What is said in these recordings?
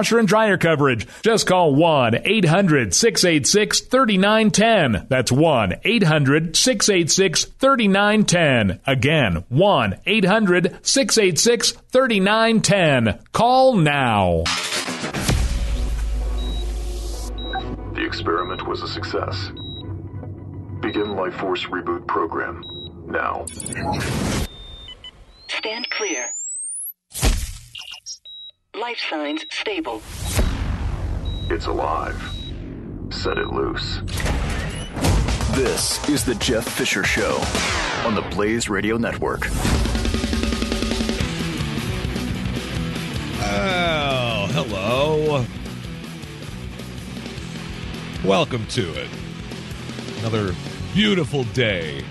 washer and dryer coverage. Just call 1 800 686 3910. That's 1 800 686 3910. Again, 1 800 686 3910. Call now. The experiment was a success. Begin Life Force Reboot Program now. Stand clear. Life signs stable. It's alive. Set it loose. This is the Jeff Fisher Show on the Blaze Radio Network. Oh, hello. Welcome to it. Another beautiful day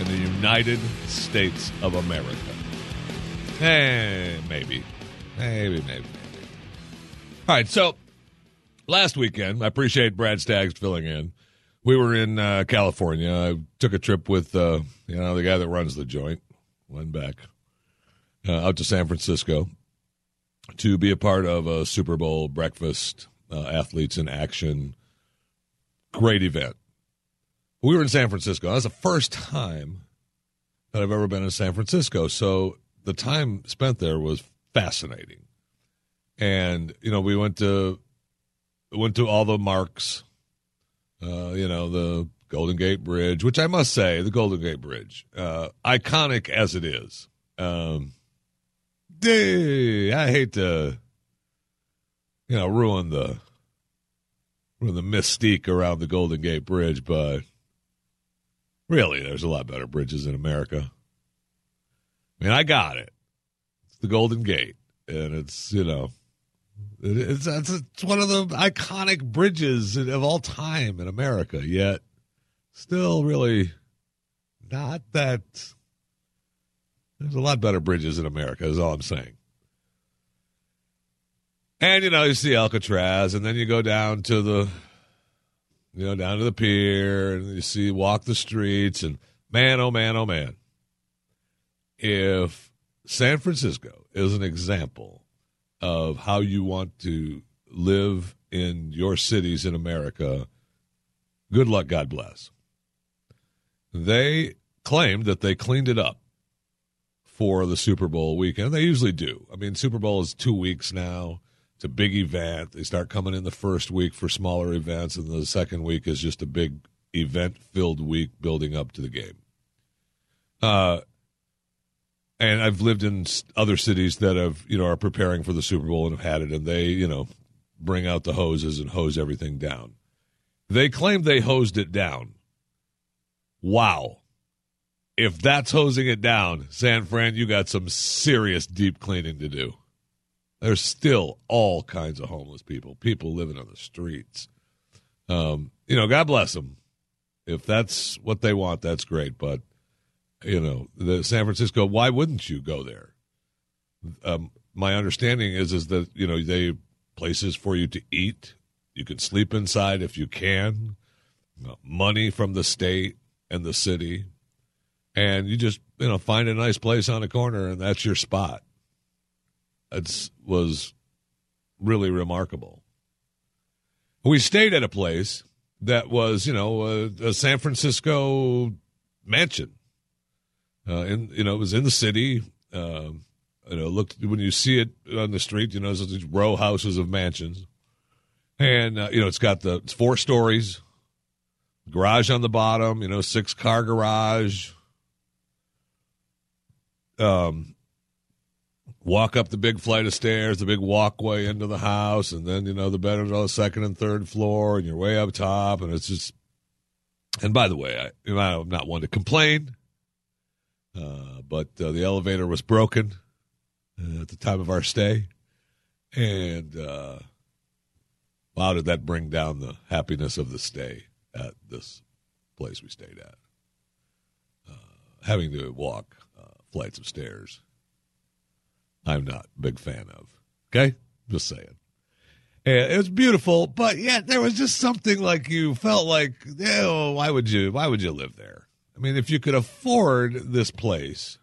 in the United States of America. Eh, maybe. Maybe, maybe, maybe. All right, so last weekend, I appreciate Brad Staggs filling in. We were in uh, California. I took a trip with, uh, you know, the guy that runs the joint, went back uh, out to San Francisco to be a part of a Super Bowl breakfast, uh, athletes in action. Great event. We were in San Francisco. That's the first time that I've ever been in San Francisco. So the time spent there was fascinating. And, you know, we went to went to all the marks, uh, you know, the Golden Gate Bridge, which I must say, the Golden Gate Bridge, uh, iconic as it is. Um, I hate to, you know, ruin the ruin the mystique around the Golden Gate Bridge, but really, there's a lot better bridges in America. I mean, I got it. The Golden Gate, and it's you know, it's it's, it's one of the iconic bridges of all time in America. Yet, still, really, not that there's a lot better bridges in America, is all I'm saying. And you know, you see Alcatraz, and then you go down to the, you know, down to the pier, and you see walk the streets, and man, oh man, oh man, if San Francisco is an example of how you want to live in your cities in America, good luck, God bless. They claimed that they cleaned it up for the Super Bowl weekend. They usually do. I mean, Super Bowl is two weeks now. It's a big event. They start coming in the first week for smaller events, and the second week is just a big event filled week building up to the game. Uh, and I've lived in other cities that have, you know, are preparing for the Super Bowl and have had it, and they, you know, bring out the hoses and hose everything down. They claim they hosed it down. Wow if that's hosing it down, San Fran, you got some serious deep cleaning to do. There's still all kinds of homeless people, people living on the streets. Um, you know, God bless them. If that's what they want, that's great. But you know, the San Francisco, why wouldn't you go there? Um, my understanding is is that you know they places for you to eat. You can sleep inside if you can. Money from the state and the city and you just you know find a nice place on a corner and that's your spot it was really remarkable we stayed at a place that was you know a, a san francisco mansion uh, and you know it was in the city um, you know looked when you see it on the street you know there's these row houses of mansions and uh, you know it's got the it's four stories garage on the bottom you know six car garage um, walk up the big flight of stairs, the big walkway into the house, and then you know the bedrooms on the second and third floor, and you're way up top, and it's just. And by the way, I, you know, I'm not one to complain, uh, but uh, the elevator was broken uh, at the time of our stay, and uh, wow, did that bring down the happiness of the stay at this place we stayed at? Uh, having to walk uh, flights of stairs I'm not a big fan of. Okay? Just saying. And it was beautiful, but yet there was just something like you felt like, oh, why would you why would you live there? I mean, if you could afford this place,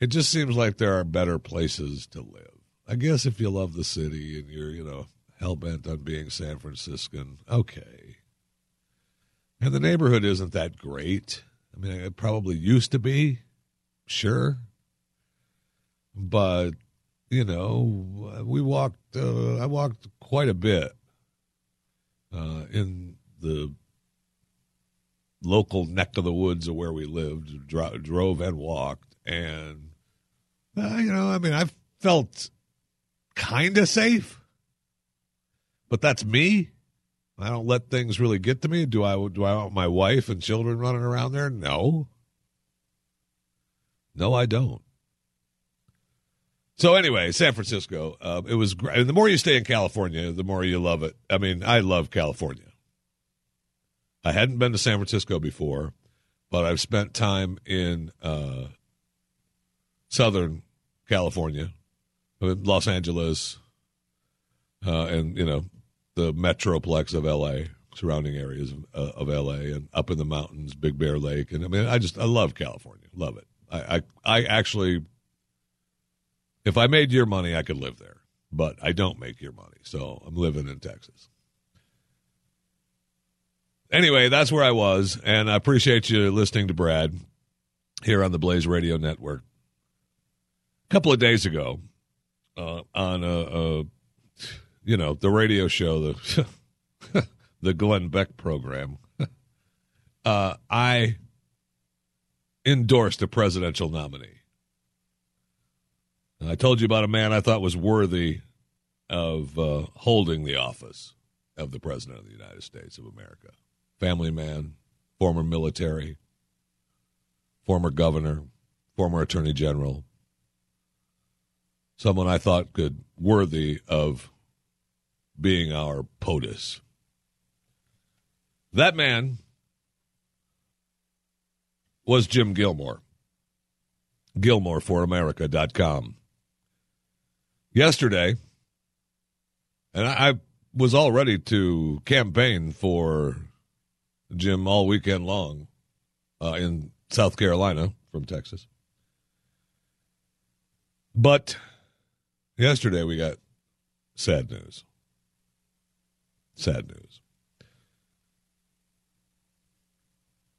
it just seems like there are better places to live. I guess if you love the city and you're, you know, hell bent on being San Franciscan, okay. And the neighborhood isn't that great. I mean, it probably used to be, sure but you know, we walked. Uh, I walked quite a bit uh, in the local neck of the woods of where we lived. Dro- drove and walked, and uh, you know, I mean, I felt kind of safe, but that's me. I don't let things really get to me. Do I? Do I want my wife and children running around there? No. No, I don't. So anyway, San Francisco. Uh, it was great. And The more you stay in California, the more you love it. I mean, I love California. I hadn't been to San Francisco before, but I've spent time in uh, Southern California, Los Angeles, uh, and you know the metroplex of L.A., surrounding areas of, uh, of L.A., and up in the mountains, Big Bear Lake, and I mean, I just I love California, love it. I I, I actually if I made your money, I could live there, but I don't make your money, so I'm living in Texas. Anyway, that's where I was, and I appreciate you listening to Brad here on the Blaze Radio Network. A couple of days ago, uh, on a, a, you know, the radio show, the the Glenn Beck program, uh, I endorsed a presidential nominee. I told you about a man I thought was worthy of uh, holding the office of the President of the United States of America. Family man, former military, former governor, former attorney general. Someone I thought could worthy of being our POTUS. That man was Jim Gilmore. GilmoreForAmerica.com yesterday, and I, I was all ready to campaign for Jim all weekend long uh, in South Carolina from Texas. But yesterday we got sad news. Sad news.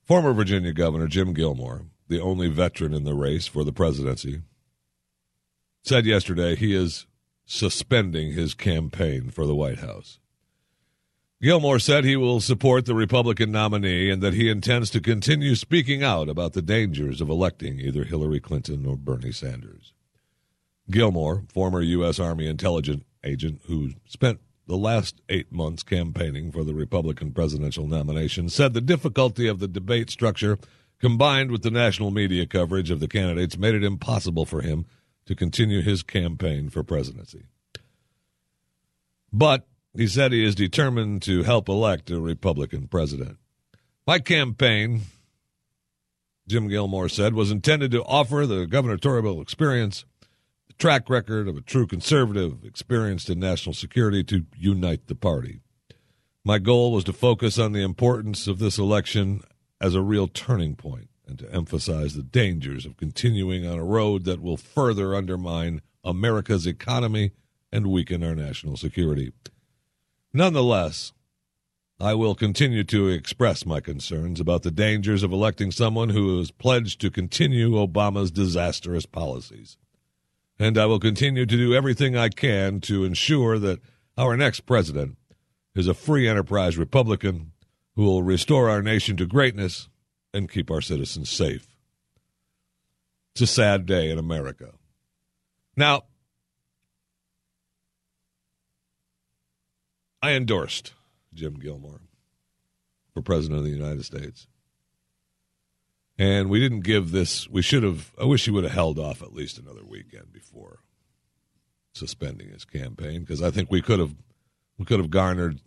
Former Virginia Governor Jim Gilmore, the only veteran in the race for the presidency, said yesterday he is suspending his campaign for the White House. Gilmore said he will support the Republican nominee and that he intends to continue speaking out about the dangers of electing either Hillary Clinton or Bernie Sanders. Gilmore, former U.S. Army intelligence agent who spent the last eight months campaigning for the Republican presidential nomination, said the difficulty of the debate structure combined with the national media coverage of the candidates made it impossible for him to continue his campaign for presidency. But he said he is determined to help elect a Republican president. My campaign, Jim Gilmore said, was intended to offer the gubernatorial experience, the track record of a true conservative experienced in national security to unite the party. My goal was to focus on the importance of this election as a real turning point and to emphasize the dangers of continuing on a road that will further undermine America's economy and weaken our national security. Nonetheless, I will continue to express my concerns about the dangers of electing someone who is pledged to continue Obama's disastrous policies. And I will continue to do everything I can to ensure that our next president is a free enterprise Republican who will restore our nation to greatness and keep our citizens safe. It's a sad day in America. Now, I endorsed Jim Gilmore for President of the United States. And we didn't give this, we should have, I wish he would have held off at least another weekend before suspending his campaign because I think we could have, we could have garnered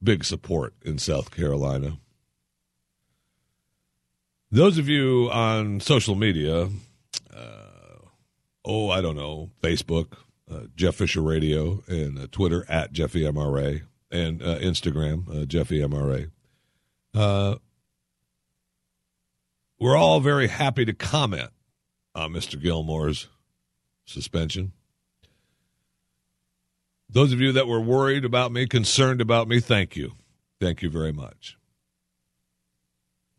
big support in South Carolina. Those of you on social media, uh, oh, I don't know, Facebook, uh, Jeff Fisher Radio, and uh, Twitter at Jeffy MRA, and uh, Instagram, uh, Jeffy MRA. Uh, we're all very happy to comment on Mr. Gilmore's suspension. Those of you that were worried about me, concerned about me, thank you. Thank you very much.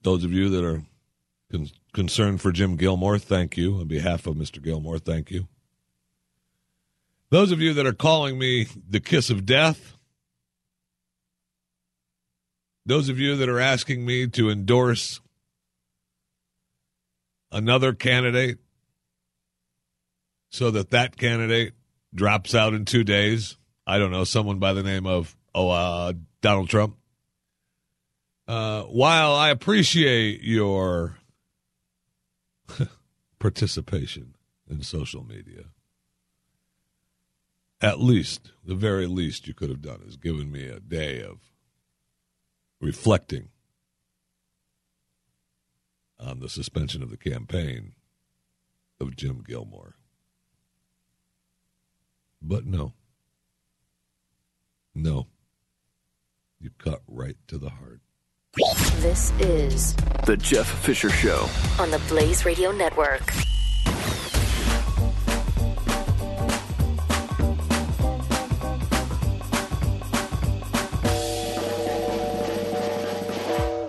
Those of you that are con- concerned for Jim Gilmore, thank you. On behalf of Mr. Gilmore, thank you. Those of you that are calling me the kiss of death, those of you that are asking me to endorse another candidate so that that candidate drops out in two days. I don't know, someone by the name of oh uh, Donald Trump. Uh, while I appreciate your participation in social media, at least the very least you could have done is given me a day of reflecting on the suspension of the campaign of Jim Gilmore. But no. No. You cut right to the heart. This is The Jeff Fisher Show. on the Blaze Radio Network.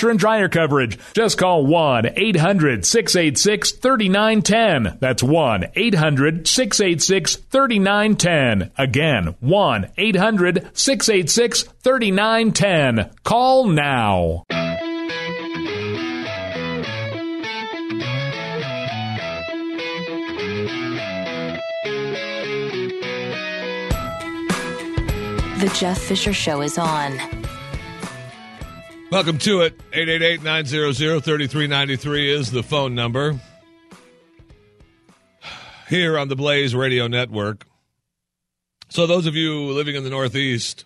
washer and dryer coverage. Just call 1 800 686 3910. That's 1 800 686 3910. Again, 1 800 686 3910. Call now. The Jeff Fisher Show is on. Welcome to it. 888 900 3393 is the phone number. Here on the Blaze Radio Network. So, those of you living in the Northeast,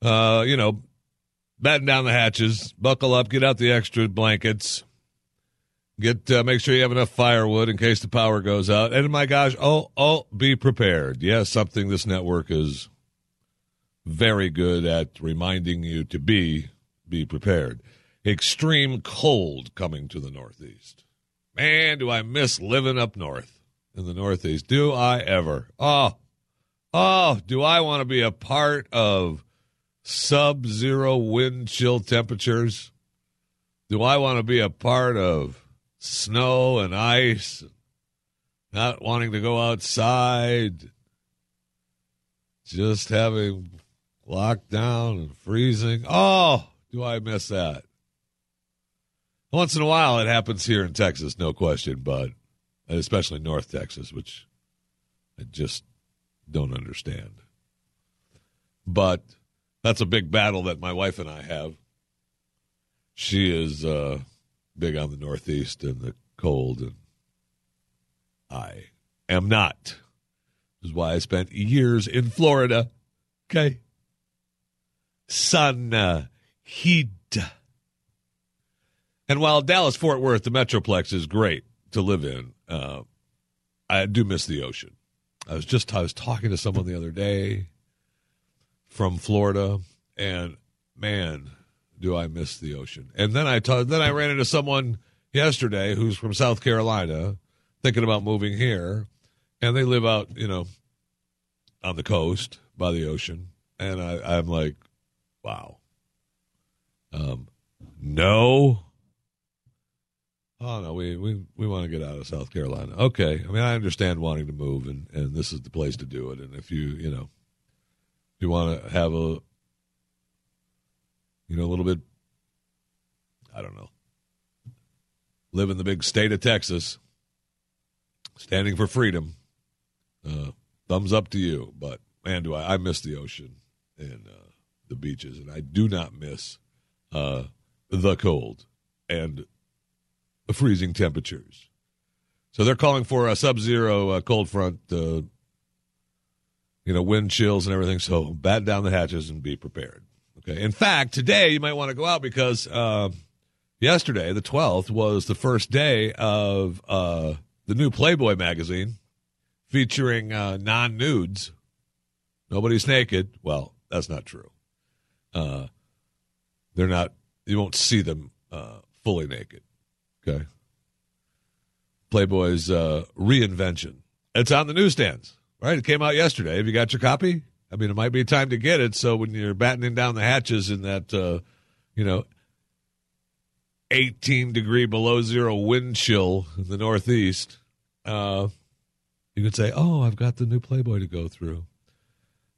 uh, you know, batten down the hatches, buckle up, get out the extra blankets, get uh, make sure you have enough firewood in case the power goes out. And my gosh, oh, oh, be prepared. Yes, something this network is very good at reminding you to be be prepared. Extreme cold coming to the Northeast. Man, do I miss living up north in the Northeast. Do I ever? Oh, oh, do I want to be a part of sub zero wind chill temperatures? Do I want to be a part of snow and ice? Not wanting to go outside, just having lockdown and freezing. Oh, do I miss that? Once in a while, it happens here in Texas, no question, but especially North Texas, which I just don't understand. But that's a big battle that my wife and I have. She is uh, big on the Northeast and the cold, and I am not. This is why I spent years in Florida. Okay. Sun, uh, heat. And while Dallas Fort Worth, the Metroplex, is great to live in, uh, I do miss the ocean. I was just I was talking to someone the other day from Florida, and man, do I miss the ocean. And then I ta- then I ran into someone yesterday who's from South Carolina, thinking about moving here, and they live out, you know, on the coast by the ocean, and I, I'm like, wow. Um, no. Oh no, we, we, we want to get out of South Carolina. Okay. I mean I understand wanting to move and, and this is the place to do it. And if you you know if you want to have a you know, a little bit I don't know. Live in the big state of Texas, standing for freedom. Uh, thumbs up to you. But man, do I I miss the ocean and uh, the beaches and I do not miss uh, the cold and freezing temperatures. So they're calling for a sub-zero uh, cold front, uh, you know, wind chills and everything. So bat down the hatches and be prepared. Okay. In fact, today you might want to go out because uh, yesterday, the 12th, was the first day of uh, the new Playboy magazine featuring uh, non-nudes. Nobody's naked. Well, that's not true. They're not. You won't see them uh, fully naked. Okay. Playboy's uh, reinvention. It's on the newsstands, right? It came out yesterday. Have you got your copy? I mean, it might be time to get it. So when you're battening down the hatches in that, uh, you know, 18 degree below zero wind chill in the Northeast, uh, you could say, "Oh, I've got the new Playboy to go through."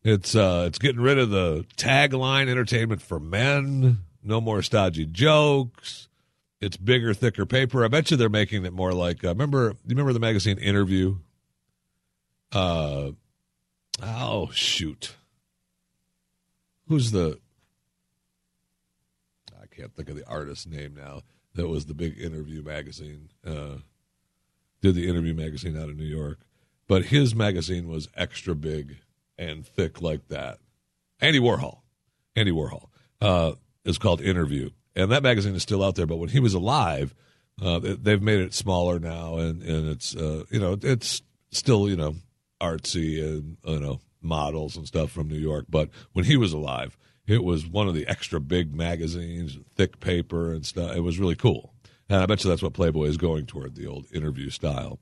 It's uh, it's getting rid of the tagline "Entertainment for Men." No more stodgy jokes. It's bigger, thicker paper. I bet you they're making it more like. Uh, remember, you remember the magazine Interview? Uh, oh shoot, who's the? I can't think of the artist's name now. That was the big Interview magazine. Uh, did the Interview magazine out of New York, but his magazine was extra big and thick like that. Andy Warhol, Andy Warhol, uh, is called Interview and that magazine is still out there. But when he was alive, uh, they've made it smaller now, and and it's uh, you know it's still you know artsy and you know models and stuff from New York. But when he was alive, it was one of the extra big magazines, thick paper and stuff. It was really cool, and I bet you that's what Playboy is going toward the old interview style.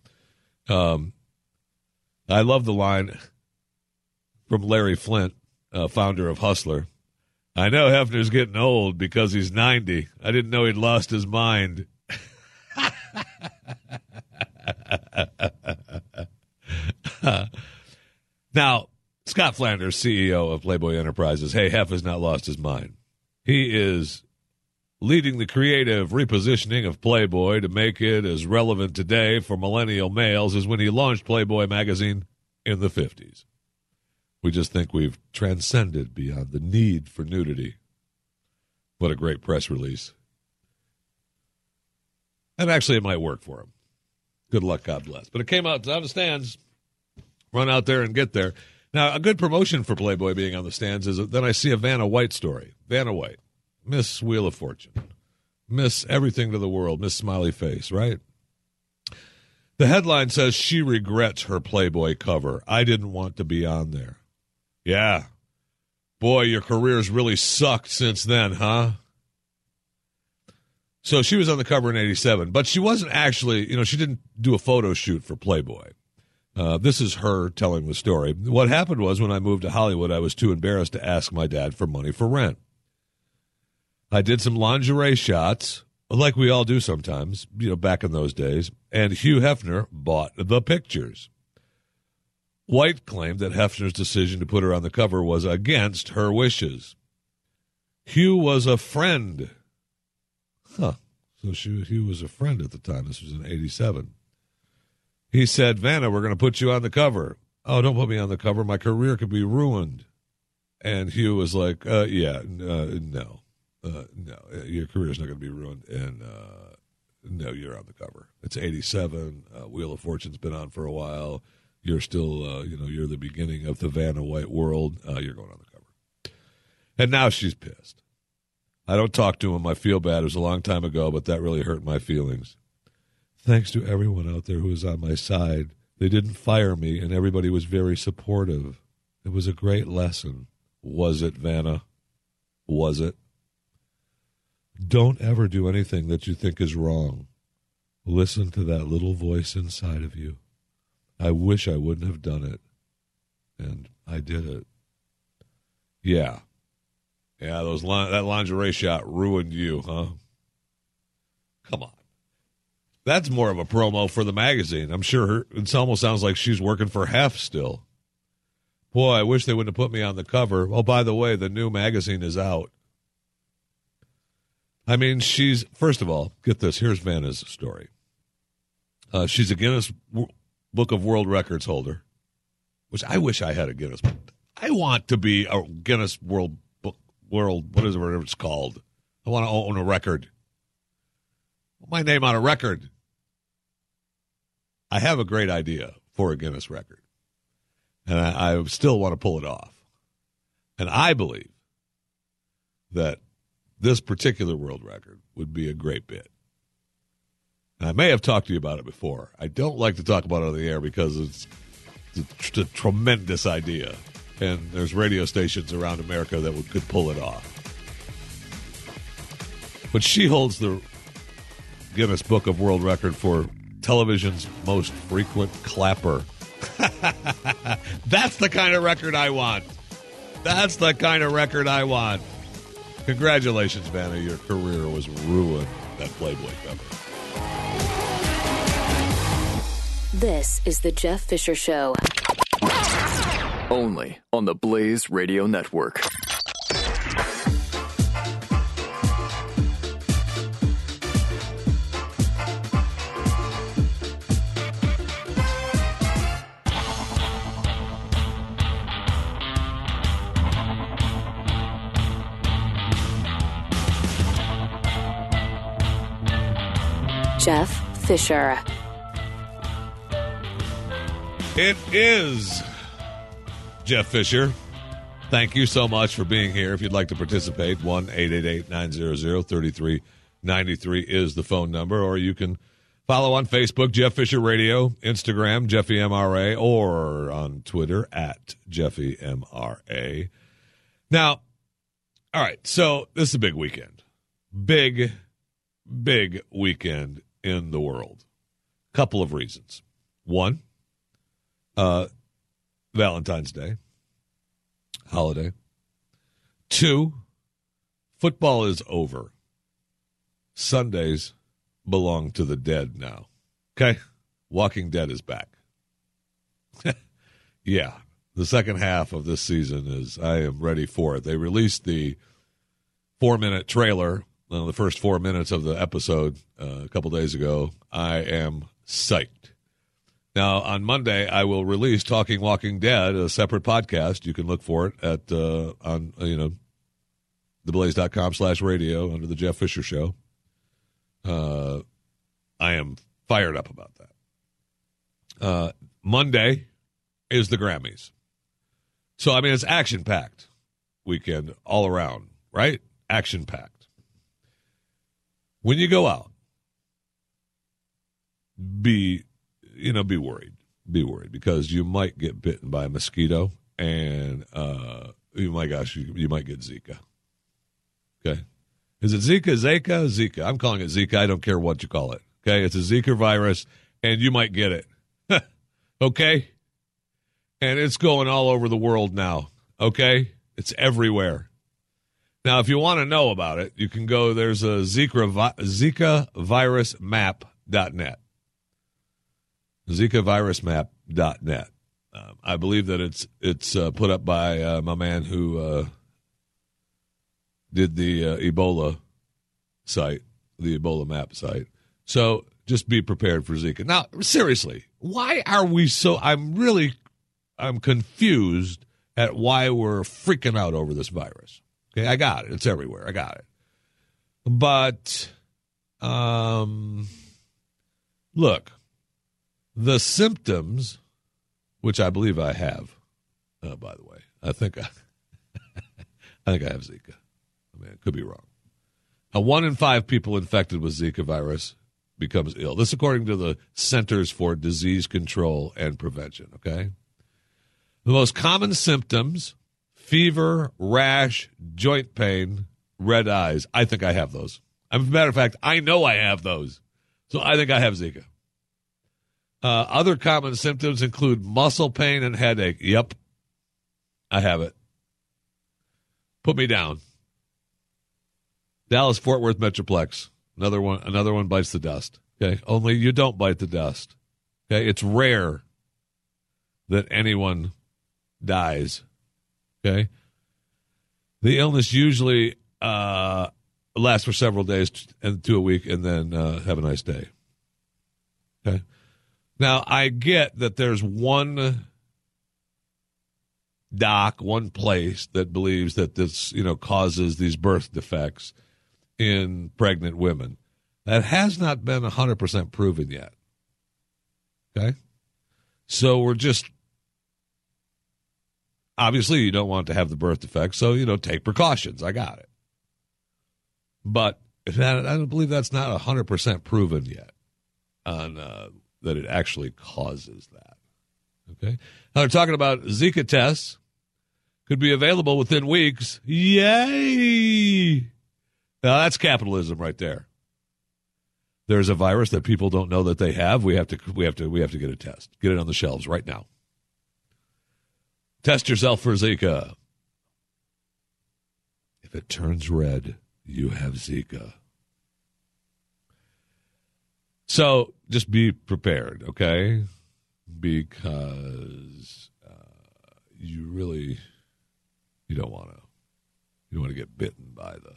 Um, I love the line from Larry Flynt, uh, founder of Hustler. I know Hefner's getting old because he's 90. I didn't know he'd lost his mind. now, Scott Flanders, CEO of Playboy Enterprises, hey, Hef has not lost his mind. He is leading the creative repositioning of Playboy to make it as relevant today for millennial males as when he launched Playboy magazine in the 50s. We just think we've transcended beyond the need for nudity. What a great press release. And actually, it might work for him. Good luck, God bless. But it came out on the stands. Run out there and get there. Now, a good promotion for Playboy being on the stands is that then I see a Vanna White story. Vanna White, Miss Wheel of Fortune, Miss Everything to the World, Miss Smiley Face, right? The headline says she regrets her Playboy cover. I didn't want to be on there. Yeah. Boy, your career's really sucked since then, huh? So she was on the cover in 87, but she wasn't actually, you know, she didn't do a photo shoot for Playboy. Uh, this is her telling the story. What happened was when I moved to Hollywood, I was too embarrassed to ask my dad for money for rent. I did some lingerie shots, like we all do sometimes, you know, back in those days, and Hugh Hefner bought the pictures. White claimed that Hefner's decision to put her on the cover was against her wishes. Hugh was a friend. Huh. So she, Hugh was a friend at the time. This was in 87. He said, Vanna, we're going to put you on the cover. Oh, don't put me on the cover. My career could be ruined. And Hugh was like, uh, yeah, uh, no, uh, no, your career's not going to be ruined. And uh, no, you're on the cover. It's 87. Uh, Wheel of Fortune's been on for a while you're still, uh, you know, you're the beginning of the Vanna White world. Uh, you're going on the cover. And now she's pissed. I don't talk to him. I feel bad. It was a long time ago, but that really hurt my feelings. Thanks to everyone out there who was on my side They didn't fire me, and everybody was very supportive. It was a great lesson. Was it, Vanna? Was it? Don't ever do anything that you think is wrong. Listen to that little voice inside of you. I wish I wouldn't have done it. And I did it. Yeah. Yeah, those that lingerie shot ruined you, huh? Come on. That's more of a promo for the magazine. I'm sure her, it almost sounds like she's working for Hef still. Boy, I wish they wouldn't have put me on the cover. Oh, by the way, the new magazine is out. I mean, she's, first of all, get this. Here's Vanna's story. Uh, she's a Guinness Book of World Records holder, which I wish I had a Guinness. I want to be a Guinness World Book, World, what is it, whatever it's called. I want to own a record. My name on a record. I have a great idea for a Guinness record, and I, I still want to pull it off. And I believe that this particular world record would be a great bit. I may have talked to you about it before. I don't like to talk about it on the air because it's, it's a tremendous idea, and there's radio stations around America that would, could pull it off. But she holds the Guinness Book of World Record for television's most frequent clapper. That's the kind of record I want. That's the kind of record I want. Congratulations, Vanna. Your career was ruined. That Playboy cover. This is the Jeff Fisher Show. Only on the Blaze Radio Network. Jeff Fisher. It is Jeff Fisher. Thank you so much for being here. If you'd like to participate, 1 888 900 3393 is the phone number, or you can follow on Facebook, Jeff Fisher Radio, Instagram, Jeffy MRA, or on Twitter at Jeffy MRA. Now, all right, so this is a big weekend. Big, big weekend in the world. Couple of reasons. One, uh, Valentine's Day holiday. Two, football is over. Sundays belong to the dead now. Okay? Walking Dead is back. yeah. The second half of this season is, I am ready for it. They released the four minute trailer, uh, the first four minutes of the episode uh, a couple days ago. I am psyched. Now, on Monday, I will release Talking Walking Dead, a separate podcast. You can look for it at, uh, on, uh, you know, theblaze.com slash radio under the Jeff Fisher Show. Uh, I am fired up about that. Uh, Monday is the Grammys. So, I mean, it's action packed weekend all around, right? Action packed. When you go out, be you know, be worried. Be worried because you might get bitten by a mosquito, and uh, oh my gosh, you, you might get Zika. Okay, is it Zika? Zika? Zika? I'm calling it Zika. I don't care what you call it. Okay, it's a Zika virus, and you might get it. okay, and it's going all over the world now. Okay, it's everywhere. Now, if you want to know about it, you can go. There's a Zika Zika virus map.net. ZikaVirusMap.net. Um, I believe that it's it's uh, put up by uh, my man who uh, did the uh, Ebola site, the Ebola map site. So just be prepared for Zika. Now, seriously, why are we so? I'm really, I'm confused at why we're freaking out over this virus. Okay, I got it. It's everywhere. I got it. But, um, look, the symptoms, which I believe I have, uh, by the way, I think I, I think I have Zika. I mean, I could be wrong. A one in five people infected with Zika virus becomes ill. This, according to the Centers for Disease Control and Prevention. Okay. The most common symptoms fever, rash, joint pain, red eyes. I think I have those. As a matter of fact, I know I have those. So I think I have Zika. Uh, other common symptoms include muscle pain and headache. Yep, I have it. Put me down. Dallas Fort Worth Metroplex. Another one. Another one bites the dust. Okay. Only you don't bite the dust. Okay. It's rare that anyone dies. Okay. The illness usually uh, lasts for several days and to a week, and then uh, have a nice day. Okay. Now I get that there's one doc, one place that believes that this, you know, causes these birth defects in pregnant women. That has not been 100% proven yet. Okay? So we're just obviously you don't want to have the birth defect, so you know, take precautions. I got it. But I don't believe that's not 100% proven yet on uh, that it actually causes that. Okay. Now they're talking about Zika tests could be available within weeks. Yay! Now that's capitalism right there. There's a virus that people don't know that they have. We have to we have to we have to get a test. Get it on the shelves right now. Test yourself for Zika. If it turns red, you have Zika. So just be prepared, okay? Because uh, you really you don't want to you don't want to get bitten by the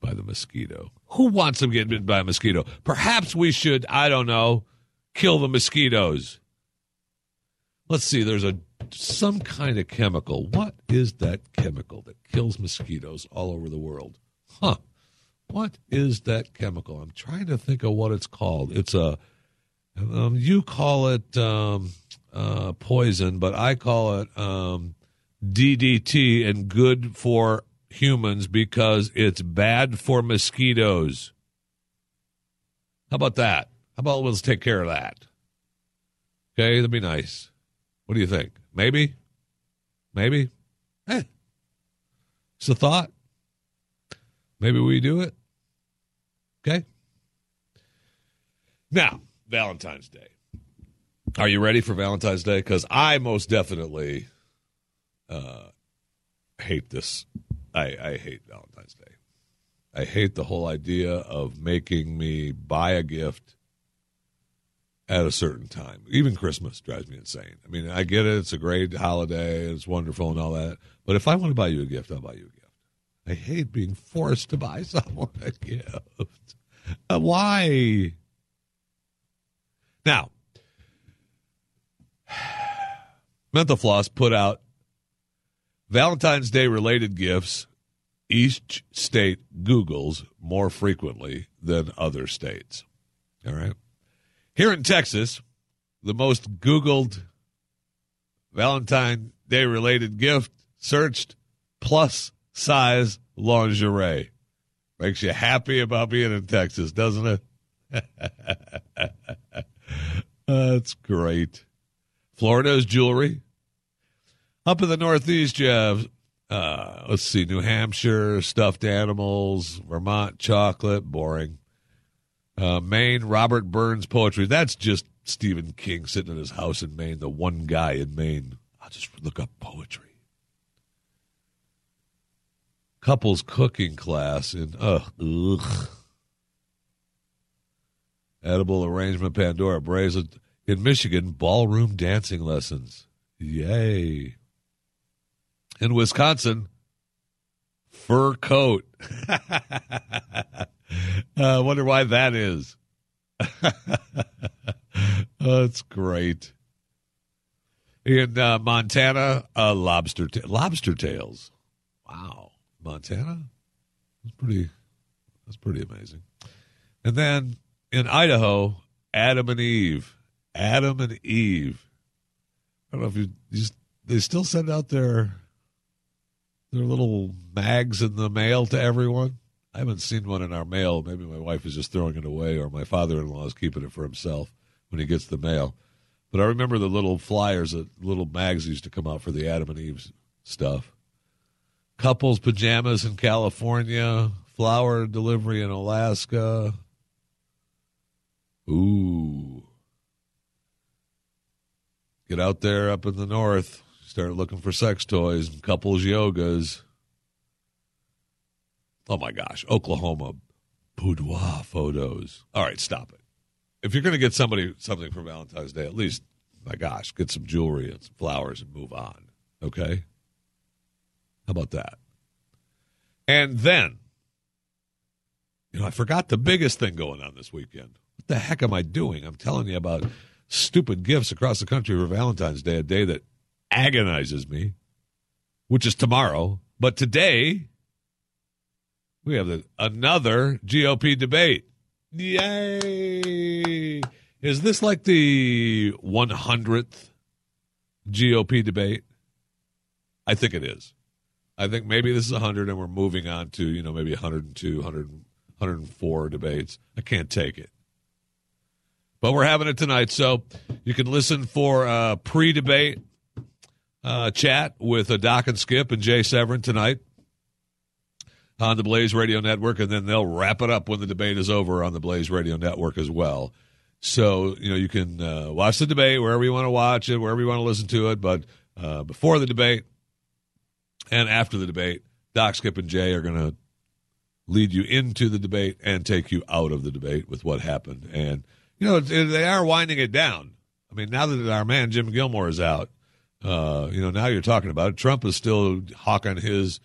by the mosquito. Who wants them getting bitten by a mosquito? Perhaps we should, I don't know, kill the mosquitoes. Let's see, there's a some kind of chemical. What is that chemical that kills mosquitoes all over the world? Huh. What is that chemical? I'm trying to think of what it's called. It's a um, you call it um, uh, poison, but I call it um, DDT and good for humans because it's bad for mosquitoes. How about that? How about let's take care of that? Okay, that'd be nice. What do you think? Maybe? Maybe? Eh. It's a thought. Maybe we do it. Okay? Now, Valentine's Day. Are you ready for Valentine's Day? Because I most definitely uh, hate this. I, I hate Valentine's Day. I hate the whole idea of making me buy a gift at a certain time. Even Christmas drives me insane. I mean, I get it; it's a great holiday, it's wonderful and all that. But if I want to buy you a gift, I'll buy you a gift. I hate being forced to buy someone a gift. Uh, why? Now, Mental Floss put out Valentine's Day related gifts each state Googles more frequently than other states. All right. Here in Texas, the most Googled Valentine's Day related gift searched plus size lingerie. Makes you happy about being in Texas, doesn't it? That's great. Florida's jewelry. Up in the Northeast, you have, uh, let's see, New Hampshire, stuffed animals, Vermont, chocolate, boring. Uh, Maine, Robert Burns poetry. That's just Stephen King sitting in his house in Maine, the one guy in Maine. I'll just look up poetry. Couples cooking class in, ugh. Edible arrangement, Pandora, bracelet. In Michigan, ballroom dancing lessons. Yay. In Wisconsin, fur coat. I uh, wonder why that is. That's great. In uh, Montana, uh, lobster ta- lobster tails. Wow, Montana. That's pretty. That's pretty amazing. And then in Idaho, Adam and Eve. Adam and Eve. I don't know if you, you they still send out their their little mags in the mail to everyone. I haven't seen one in our mail. Maybe my wife is just throwing it away, or my father-in-law is keeping it for himself when he gets the mail. But I remember the little flyers, the little mags used to come out for the Adam and Eve stuff. Couples pajamas in California, flower delivery in Alaska. Ooh. Get out there up in the north, start looking for sex toys and couples yogas. Oh my gosh, Oklahoma boudoir photos. All right, stop it. If you're going to get somebody something for Valentine's Day, at least, my gosh, get some jewelry and some flowers and move on. Okay? How about that? And then, you know, I forgot the biggest thing going on this weekend. What the heck am I doing? I'm telling you about stupid gifts across the country for Valentine's Day, a day that agonizes me, which is tomorrow. But today, we have the, another GOP debate. Yay! Is this like the 100th GOP debate? I think it is. I think maybe this is 100 and we're moving on to, you know, maybe 102, 100, 104 debates. I can't take it. But we're having it tonight, so you can listen for a pre debate uh, chat with uh, Doc and Skip and Jay Severin tonight on the Blaze Radio Network, and then they'll wrap it up when the debate is over on the Blaze Radio Network as well. So you know you can uh, watch the debate wherever you want to watch it, wherever you want to listen to it. But uh, before the debate and after the debate, Doc, Skip, and Jay are going to lead you into the debate and take you out of the debate with what happened. And you know they are winding it down. I mean, now that our man Jim Gilmore is out, uh, you know now you're talking about it. Trump is still hawking his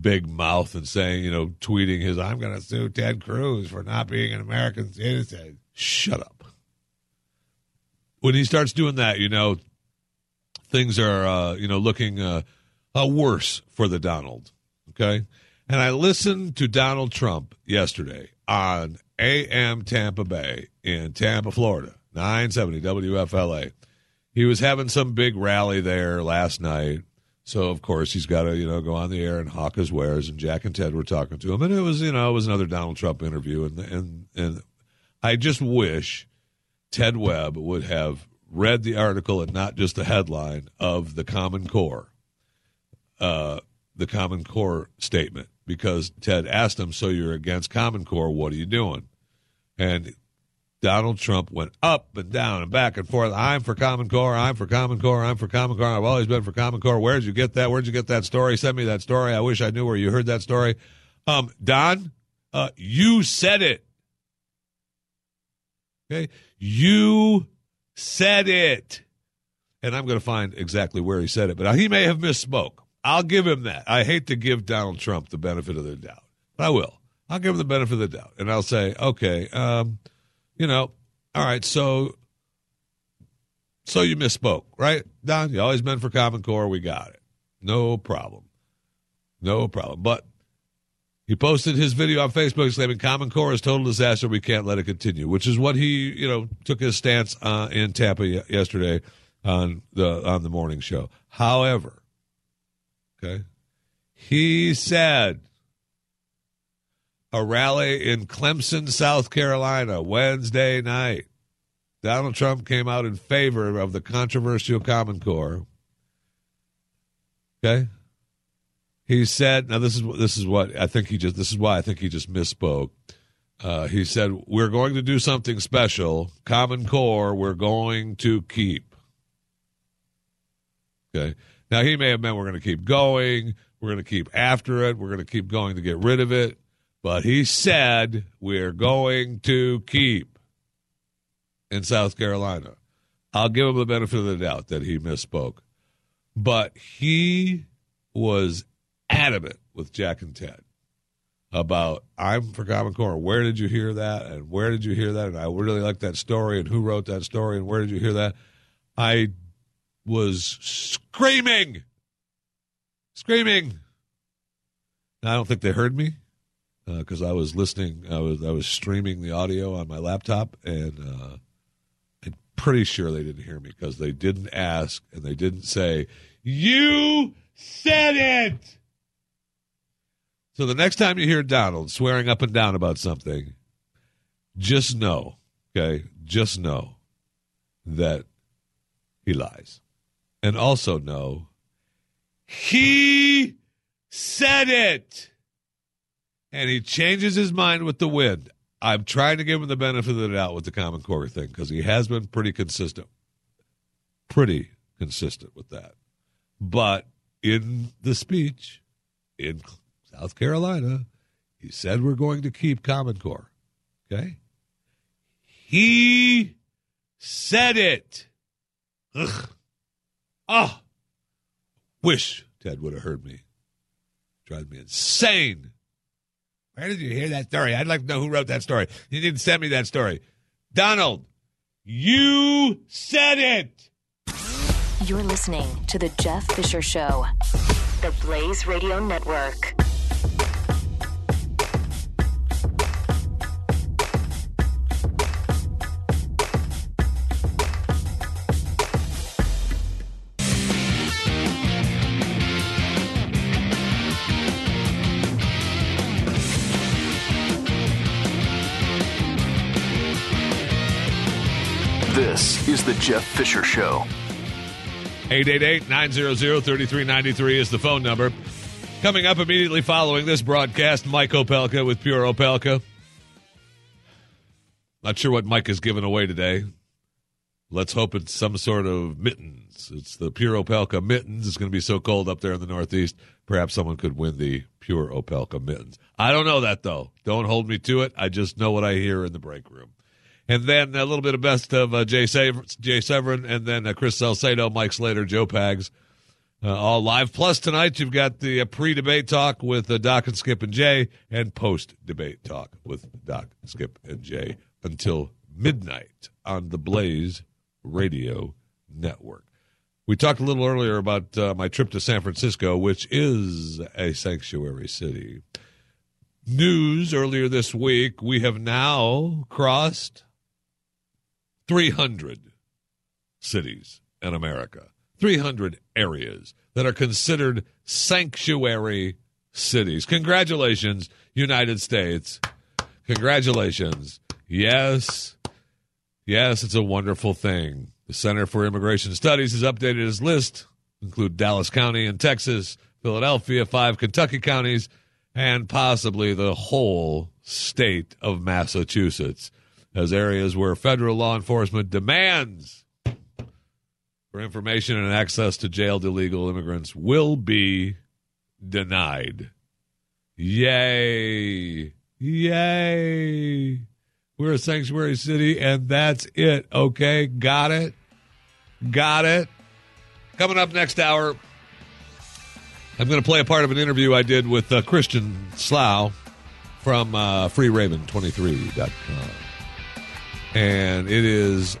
big mouth and saying, you know, tweeting his, I'm going to sue Ted Cruz for not being an American citizen. Shut up. When he starts doing that, you know, things are, uh, you know, looking uh, uh, worse for the Donald. Okay. And I listened to Donald Trump yesterday on AM Tampa Bay in Tampa, Florida, 970 WFLA. He was having some big rally there last night so of course he's got to you know go on the air and hawk his wares. And Jack and Ted were talking to him, and it was you know it was another Donald Trump interview. And and and I just wish Ted Webb would have read the article and not just the headline of the Common Core, uh, the Common Core statement, because Ted asked him, "So you're against Common Core? What are you doing?" And Donald Trump went up and down and back and forth. I'm for Common Core. I'm for Common Core. I'm for Common Core. I've always been for Common Core. Where'd you get that? Where'd you get that story? Send me that story. I wish I knew where you heard that story. Um, Don, uh, you said it. Okay, you said it, and I'm going to find exactly where he said it. But he may have misspoke. I'll give him that. I hate to give Donald Trump the benefit of the doubt, but I will. I'll give him the benefit of the doubt, and I'll say, okay. Um, you know, all right, so so you misspoke, right? Don, you always been for Common Core, we got it. No problem. No problem. But he posted his video on Facebook claiming Common Core is total disaster. We can't let it continue, which is what he, you know, took his stance uh, in Tampa yesterday on the on the morning show. However, okay, he said a rally in Clemson, South Carolina, Wednesday night. Donald Trump came out in favor of the controversial Common Core. Okay? He said, now this is this is what I think he just this is why I think he just misspoke. Uh, he said, We're going to do something special. Common Core, we're going to keep. Okay. Now, he may have meant we're going to keep going. We're going to keep after it. We're going to keep going to get rid of it but he said we're going to keep in South Carolina. I'll give him the benefit of the doubt that he misspoke, but he was adamant with Jack and Ted about I'm for Common Core. Where did you hear that? And where did you hear that? And I really like that story. And who wrote that story? And where did you hear that? I was screaming, screaming. Now, I don't think they heard me because uh, I was listening. I was I was streaming the audio on my laptop, and uh, I'm pretty sure they didn't hear me because they didn't ask and they didn't say, "You said it." So the next time you hear Donald swearing up and down about something, just know, okay, just know that he lies. And also know he said it. And he changes his mind with the wind. I'm trying to give him the benefit of the doubt with the Common Core thing because he has been pretty consistent. Pretty consistent with that. But in the speech in South Carolina, he said we're going to keep Common Core. Okay? He said it. Ugh. Oh, wish Ted would have heard me. Drives me insane. Where did you hear that story? I'd like to know who wrote that story. You didn't send me that story. Donald, you said it. You're listening to The Jeff Fisher Show, the Blaze Radio Network. Jeff Fisher Show. 888-900-3393 is the phone number. Coming up immediately following this broadcast, Mike Opelka with Pure Opelka. Not sure what Mike is giving away today. Let's hope it's some sort of mittens. It's the Pure Opelka mittens. It's going to be so cold up there in the Northeast. Perhaps someone could win the Pure Opelka mittens. I don't know that, though. Don't hold me to it. I just know what I hear in the break room. And then a little bit of best of uh, Jay, Saver- Jay Severin, and then uh, Chris Salcedo, Mike Slater, Joe Pags, uh, all live. Plus tonight you've got the uh, pre-debate talk with uh, Doc and Skip and Jay, and post-debate talk with Doc, Skip, and Jay until midnight on the Blaze Radio Network. We talked a little earlier about uh, my trip to San Francisco, which is a sanctuary city. News earlier this week: we have now crossed 300 cities in America, 300 areas that are considered sanctuary cities. Congratulations, United States. Congratulations. Yes, yes, it's a wonderful thing. The Center for Immigration Studies has updated its list, include Dallas County in Texas, Philadelphia, five Kentucky counties, and possibly the whole state of Massachusetts as areas where federal law enforcement demands for information and access to jailed illegal immigrants will be denied. Yay! Yay! We're a sanctuary city, and that's it. Okay, got it? Got it? Coming up next hour, I'm going to play a part of an interview I did with uh, Christian Slough from uh, FreeRaven23.com and it is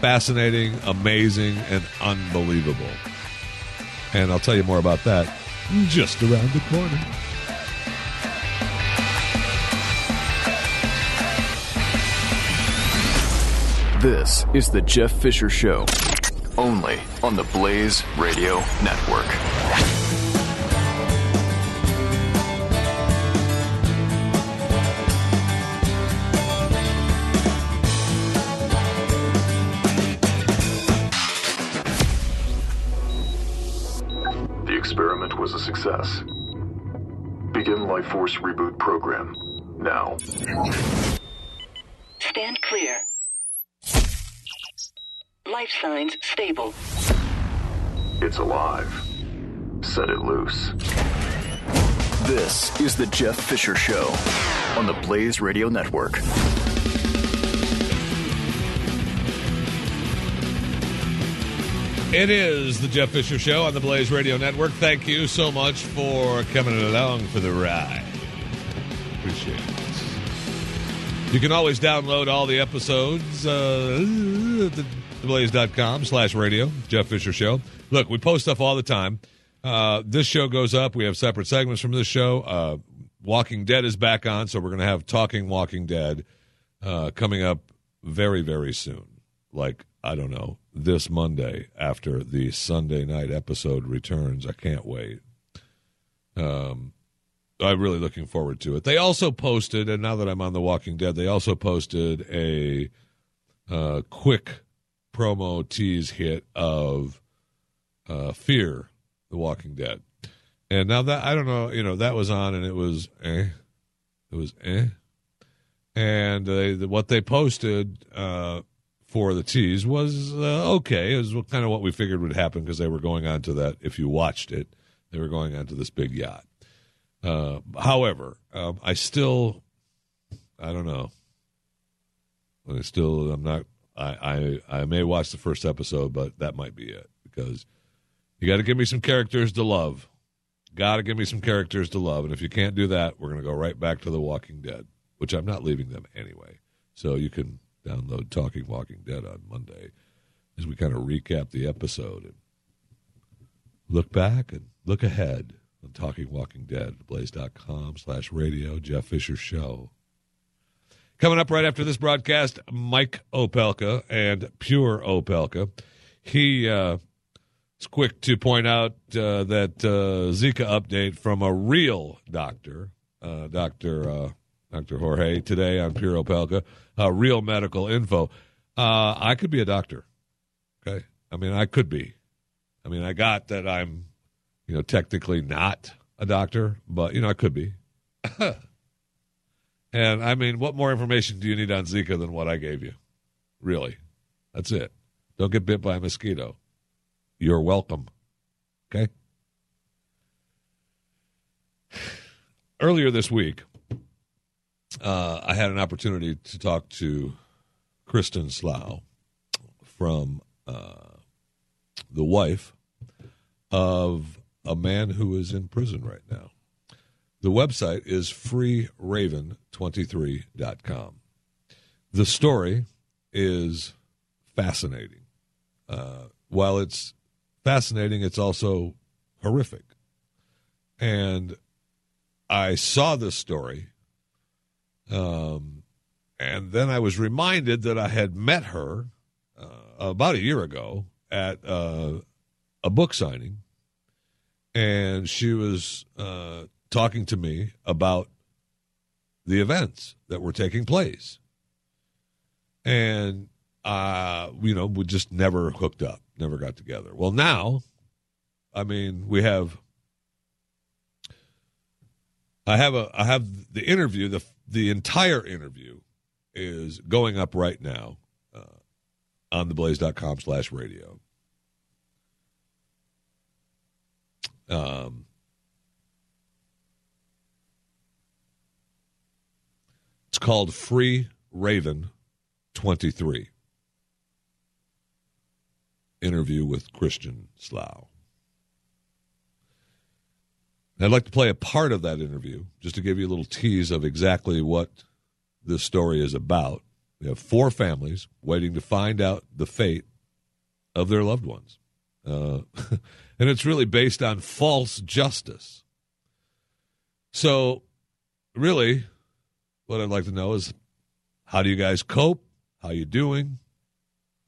fascinating, amazing, and unbelievable. And I'll tell you more about that just around the corner. This is the Jeff Fisher Show, only on the Blaze Radio Network. Force Reboot Program now. Stand clear. Life signs stable. It's alive. Set it loose. This is the Jeff Fisher Show on the Blaze Radio Network. It is the Jeff Fisher Show on the Blaze Radio Network. Thank you so much for coming along for the ride. Appreciate it. You can always download all the episodes uh, at theblaze.com slash radio, Jeff Fisher Show. Look, we post stuff all the time. Uh, this show goes up. We have separate segments from this show. Uh, Walking Dead is back on, so we're going to have Talking Walking Dead uh, coming up very, very soon. Like, I don't know, this Monday after the Sunday night episode returns. I can't wait. Um, I'm really looking forward to it. They also posted, and now that I'm on The Walking Dead, they also posted a uh, quick promo tease hit of uh, Fear, The Walking Dead. And now that I don't know, you know, that was on and it was eh, it was eh, and they, what they posted uh, for the tease was uh, okay. It was kind of what we figured would happen because they were going on to that. If you watched it, they were going on to this big yacht. Uh, however, um, I still, I don't know. I still, I'm not. I, I I may watch the first episode, but that might be it because you got to give me some characters to love. Got to give me some characters to love, and if you can't do that, we're going to go right back to The Walking Dead, which I'm not leaving them anyway. So you can download Talking Walking Dead on Monday as we kind of recap the episode and look back and look ahead on Talking Walking Dead, blaze.com slash radio, Jeff Fisher Show. Coming up right after this broadcast, Mike Opelka and Pure Opelka. He uh, is quick to point out uh, that uh, Zika update from a real doctor, uh, Dr. Uh, Dr. Jorge, today on Pure Opelka, uh, real medical info. Uh, I could be a doctor. Okay. I mean, I could be. I mean, I got that I'm, you know, technically not a doctor, but, you know, I could be. and I mean, what more information do you need on Zika than what I gave you? Really? That's it. Don't get bit by a mosquito. You're welcome. Okay? Earlier this week, uh, I had an opportunity to talk to Kristen Slough from uh, the wife of a man who is in prison right now. The website is freeraven23.com. The story is fascinating. Uh, while it's fascinating, it's also horrific. And I saw this story um, and then I was reminded that I had met her uh, about a year ago at uh, a book signing, and she was uh, talking to me about the events that were taking place. And, uh, you know, we just never hooked up, never got together. Well, now, I mean, we have. I have a I have the interview the the entire interview is going up right now uh, on theblaze.com slash radio. Um, it's called Free Raven 23 interview with Christian Slough. I'd like to play a part of that interview just to give you a little tease of exactly what this story is about. We have four families waiting to find out the fate of their loved ones. Uh, and it's really based on false justice. So, really, what I'd like to know is how do you guys cope? How you doing?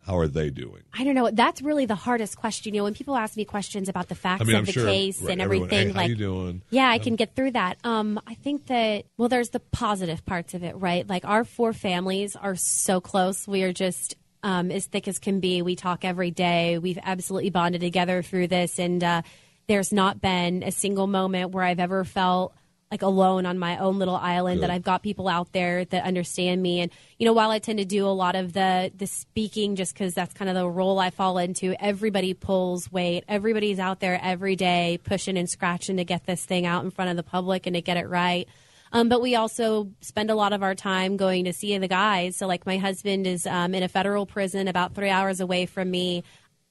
How are they doing? I don't know. That's really the hardest question. You know, when people ask me questions about the facts I mean, of I'm the sure case right, and everyone, everything, hey, how like, you doing? yeah, I can get through that. Um, I think that well, there's the positive parts of it, right? Like our four families are so close. We are just um, as thick as can be. We talk every day. We've absolutely bonded together through this, and uh, there's not been a single moment where I've ever felt like alone on my own little island Good. that I've got people out there that understand me and you know while I tend to do a lot of the the speaking just cuz that's kind of the role I fall into everybody pulls weight everybody's out there every day pushing and scratching to get this thing out in front of the public and to get it right um, but we also spend a lot of our time going to see the guys. So like my husband is um, in a federal prison about three hours away from me.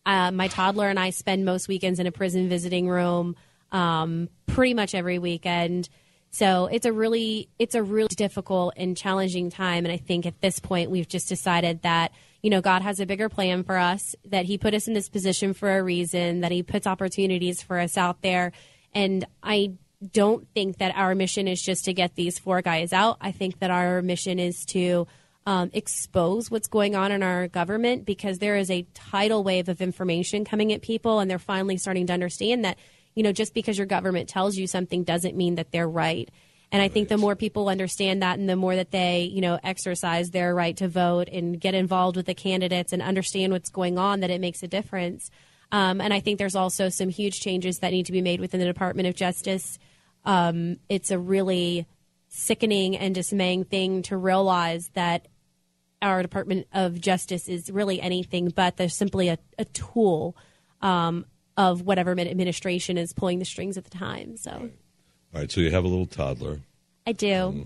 Uh, my toddler and I spend most weekends in a prison visiting room um, pretty much every weekend. So it's a really it's a really difficult and challenging time. And I think at this point we've just decided that you know God has a bigger plan for us that he put us in this position for a reason that he puts opportunities for us out there. And I don't think that our mission is just to get these four guys out. I think that our mission is to um, expose what's going on in our government because there is a tidal wave of information coming at people and they're finally starting to understand that you know, just because your government tells you something doesn't mean that they're right. And I think the more people understand that and the more that they, you know, exercise their right to vote and get involved with the candidates and understand what's going on, that it makes a difference. Um, and I think there's also some huge changes that need to be made within the Department of Justice. Um, it's a really sickening and dismaying thing to realize that our Department of Justice is really anything but they're simply a, a tool um, of whatever administration is pulling the strings at the time. So All right, so you have a little toddler. I do.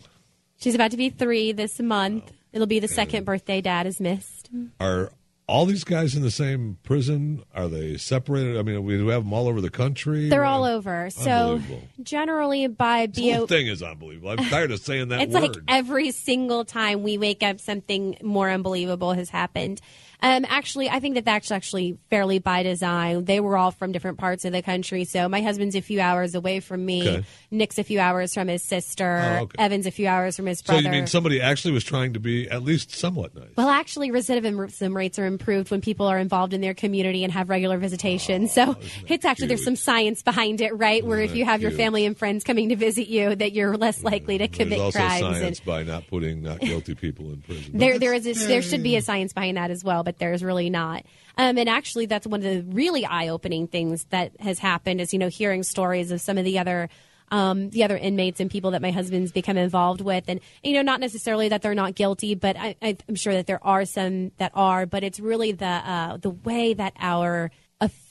She's about to be three this month. It'll be the second birthday dad has missed. Are all these guys in the same prison? Are they separated? I mean, we have them all over the country. They're all over. So generally by The whole thing is unbelievable. I'm tired of saying that it's word. like every single time we wake up something more unbelievable has happened. Um, actually, I think that that's actually fairly by design. They were all from different parts of the country. So my husband's a few hours away from me. Okay. Nick's a few hours from his sister. Oh, okay. Evan's a few hours from his brother. so you mean somebody actually was trying to be at least somewhat nice? Well, actually, recidivism rates are improved when people are involved in their community and have regular visitation. so it's actually there's some science behind it, right? Where if you that have your family and friends coming to visit you, that you're less likely to There's commit also crimes. science And by not putting not guilty people in prison. there, there is a, there should be a science behind that as well, but there's really not. Um, and actually, that's one of the really eye-opening things that has happened is you know hearing stories of some of the other. Um, the other inmates and people that my husband's become involved with, and you know, not necessarily that they're not guilty, but I, I'm sure that there are some that are. But it's really the uh, the way that our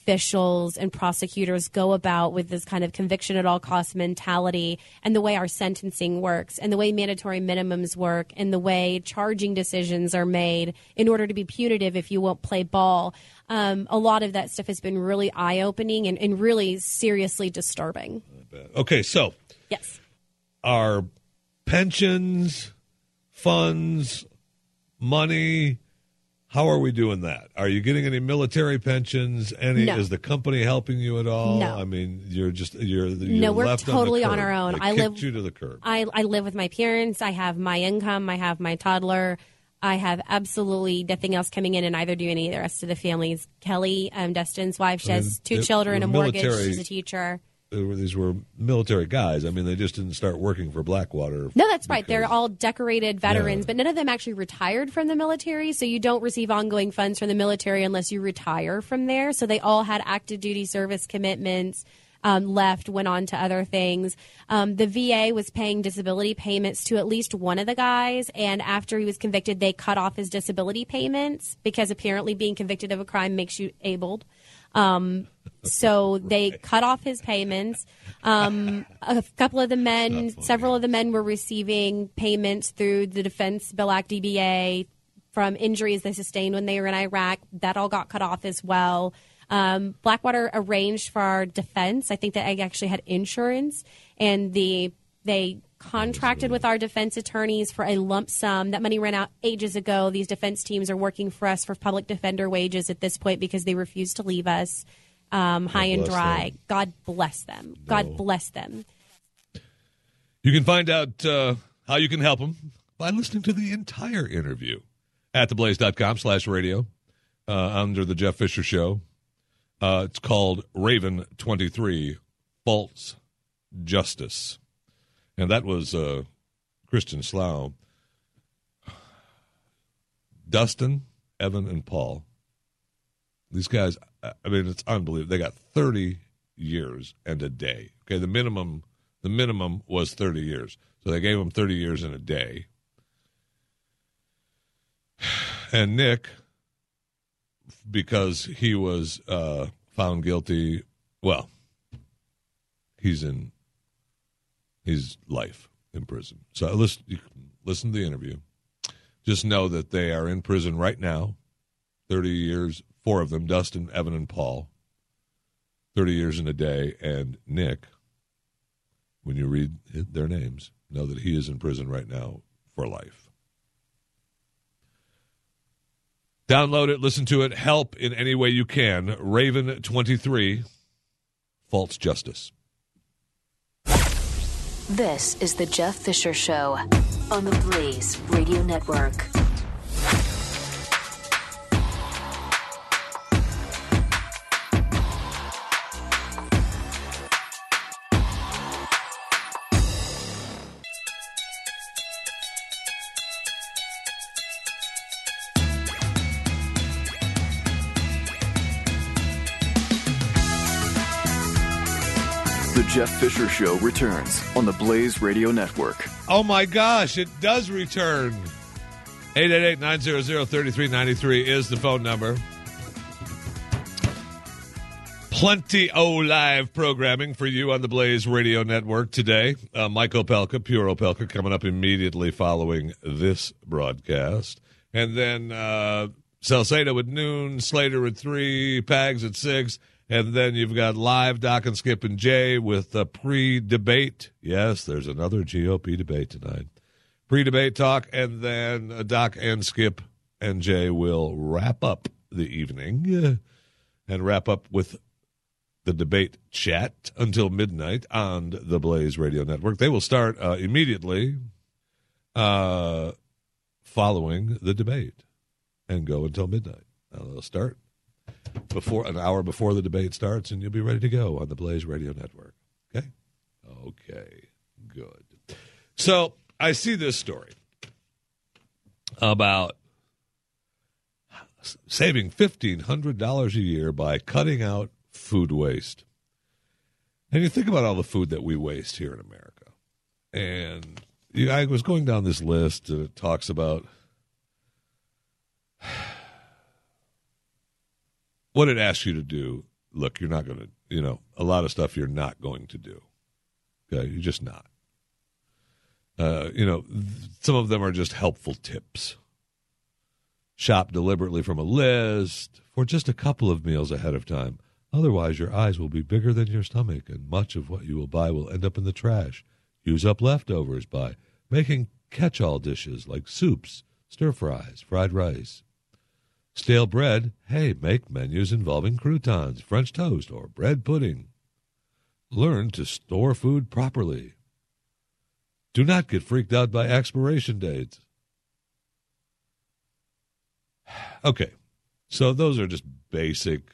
officials and prosecutors go about with this kind of conviction at all costs mentality and the way our sentencing works and the way mandatory minimums work and the way charging decisions are made in order to be punitive if you won't play ball. Um, a lot of that stuff has been really eye opening and, and really seriously disturbing. Okay, so Yes. our pensions, funds, money. How are we doing that? Are you getting any military pensions? Any No. is the company helping you at all? No. I mean, you're just you're, you're No, we're left totally on, on our own. They I live- you to the curb. I, I live with my parents. I have my income. I have my toddler. I have absolutely nothing else coming in, and either do any of the rest of the families. Kelly, um, Dustin's wife, she I mean, has two it- children, a mortgage. She's a teacher. These were military guys. I mean, they just didn't start working for Blackwater. No, that's right. They're all decorated veterans, Yeah. but none of them actually retired from the military. So you don't receive ongoing funds from the military unless you retire from there. So they all had active duty service commitments. Um, left, went on to other things. Um, the VA was paying disability payments to at least one of the guys, and after he was convicted, they cut off his disability payments because apparently being convicted of a crime makes you abled. Um, so they cut off his payments. Um, a couple of the men, several of the men were receiving payments through the Defense Base Act DBA from injuries they sustained when they were in Iraq. That all got cut off as well. Um, Blackwater arranged for our defense. I think that I actually had insurance, and the they contracted with our defense attorneys for a lump sum. That money ran out ages ago. These defense teams are working for us for public defender wages at this point because they refuse to leave us um, high and dry. them. God bless them. God bless them. You can find out uh, how you can help them by listening to the entire interview at theblaze.com slash radio uh, under the Jeff Fisher Show. Uh, it's called Raven 23 False Justice. And that was uh, Christian Slough. Dustin, Evan, and Paul. These guys, I mean, it's unbelievable. They got 30 years and a day. Okay, the minimum the minimum was 30 years. So they gave him 30 years and a day. And Nick, because he was uh, found guilty, well, he's in, he's life in prison. So uh, listen, you can listen to the interview. Just know that they are in prison right now. 30 years, four of them, Dustin, Evan, and Paul. 30 years in a day. And Nick, when you read their names, know that he is in prison right now for life. Download it, listen to it, help in any way you can. Raven 23, False Justice. This is the Jeff Fisher Show on the Blaze Radio Network. Jeff Fisher Show returns on the Blaze Radio Network. Oh my gosh, it does return. 888-900-3393 is the phone number. Plenty o live programming for you on the Blaze Radio Network today. Uh, Mike Opelka, Pure Opelka, coming up immediately following this broadcast. And then uh, Salcedo at noon, Slater at 3, Pags at 6. And then you've got live Doc and Skip and Jay with a pre debate. Yes, there's another GOP debate tonight. Pre debate talk. And then uh, Doc and Skip and Jay will wrap up the evening uh, and wrap up with the debate chat until midnight on the Blaze Radio Network. They will start uh, immediately uh, following the debate and go until midnight. Uh, they'll start before an hour before the debate starts, and you'll be ready to go on the Blaze Radio Network. Okay, okay, good. So I see this story about saving fifteen hundred dollars a year by cutting out food waste. And you think about all the food that we waste here in America. And I was going down this list and it talks about what it asks you to do. Look, you're not going to, you know, a lot of stuff you're not going to do. Okay, you're just not. Uh, you know, some of them are just helpful tips. Shop deliberately from a list for just a couple of meals ahead of time. Otherwise, your eyes will be bigger than your stomach, and much of what you will buy will end up in the trash. Use up leftovers by making catch all dishes like soups, stir fries, fried rice. Stale bread, hey, make menus involving croutons, French toast, or bread pudding. Learn to store food properly. Do not get freaked out by expiration dates. Okay, so those are just basic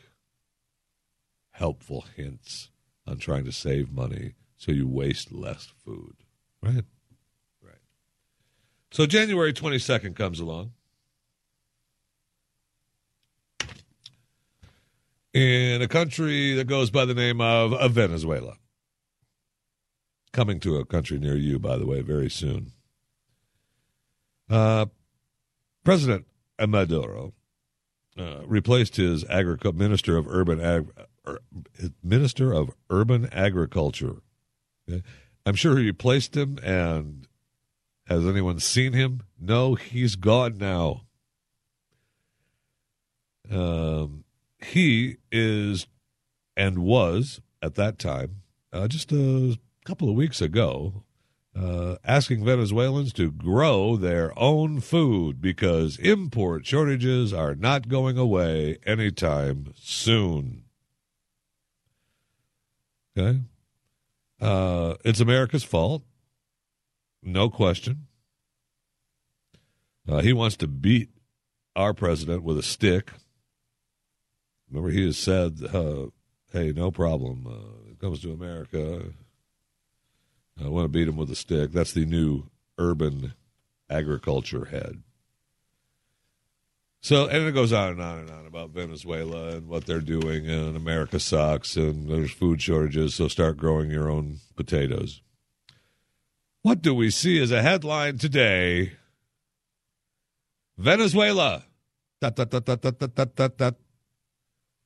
helpful hints on trying to save money so you waste less food. Right? Right. So January 22nd comes along. In a country that goes by the name of, Venezuela. Coming to a country near you, by the way, very soon. Uh, President Maduro uh, replaced his agriculture minister of urban ag- Minister of Urban Agriculture. Okay? I'm sure he replaced him, and has anyone seen him? No, he's gone now. Um, he is and was at that time, uh, just a couple of weeks ago, uh, asking Venezuelans to grow their own food because import shortages are not going away anytime soon. Okay. Uh, it's America's fault. No question. Uh, he wants to beat our president with a stick. Remember, he has said, uh, "Hey, no problem. Uh, it comes to America. I want to beat him with a stick." That's the new urban agriculture head. So, and it goes on and on and on about Venezuela and what they're doing, and America sucks, and there's food shortages, so start growing your own potatoes. What do we see as a headline today? Venezuela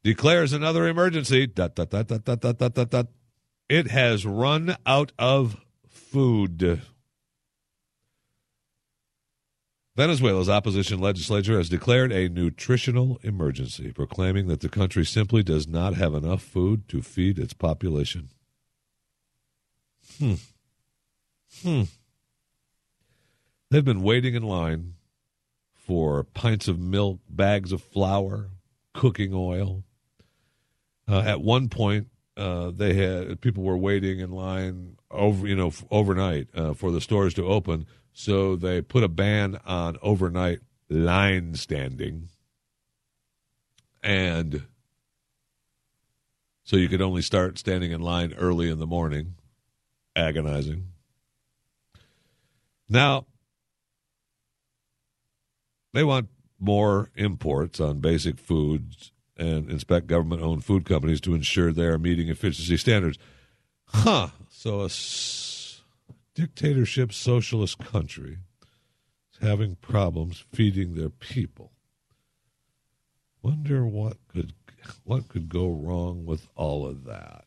declares another emergency. Dot, dot, dot, dot, dot, dot, dot, dot. It has run out of food. Venezuela's opposition legislature has declared a nutritional emergency, proclaiming that the country simply does not have enough food to feed its population. Hmm. Hmm. They've been waiting in line for pints of milk, bags of flour, cooking oil. Uh, at one point, uh, they had people were waiting in line over you know overnight uh, for the stores to open so they put a ban on overnight line standing. And so you could only start standing in line early in the morning, agonizing. Now, they want more imports on basic foods and inspect government owned food companies to ensure they are meeting efficiency standards. Huh. So a s- dictatorship socialist country is having problems feeding their people. Wonder what could what could go wrong with all of that.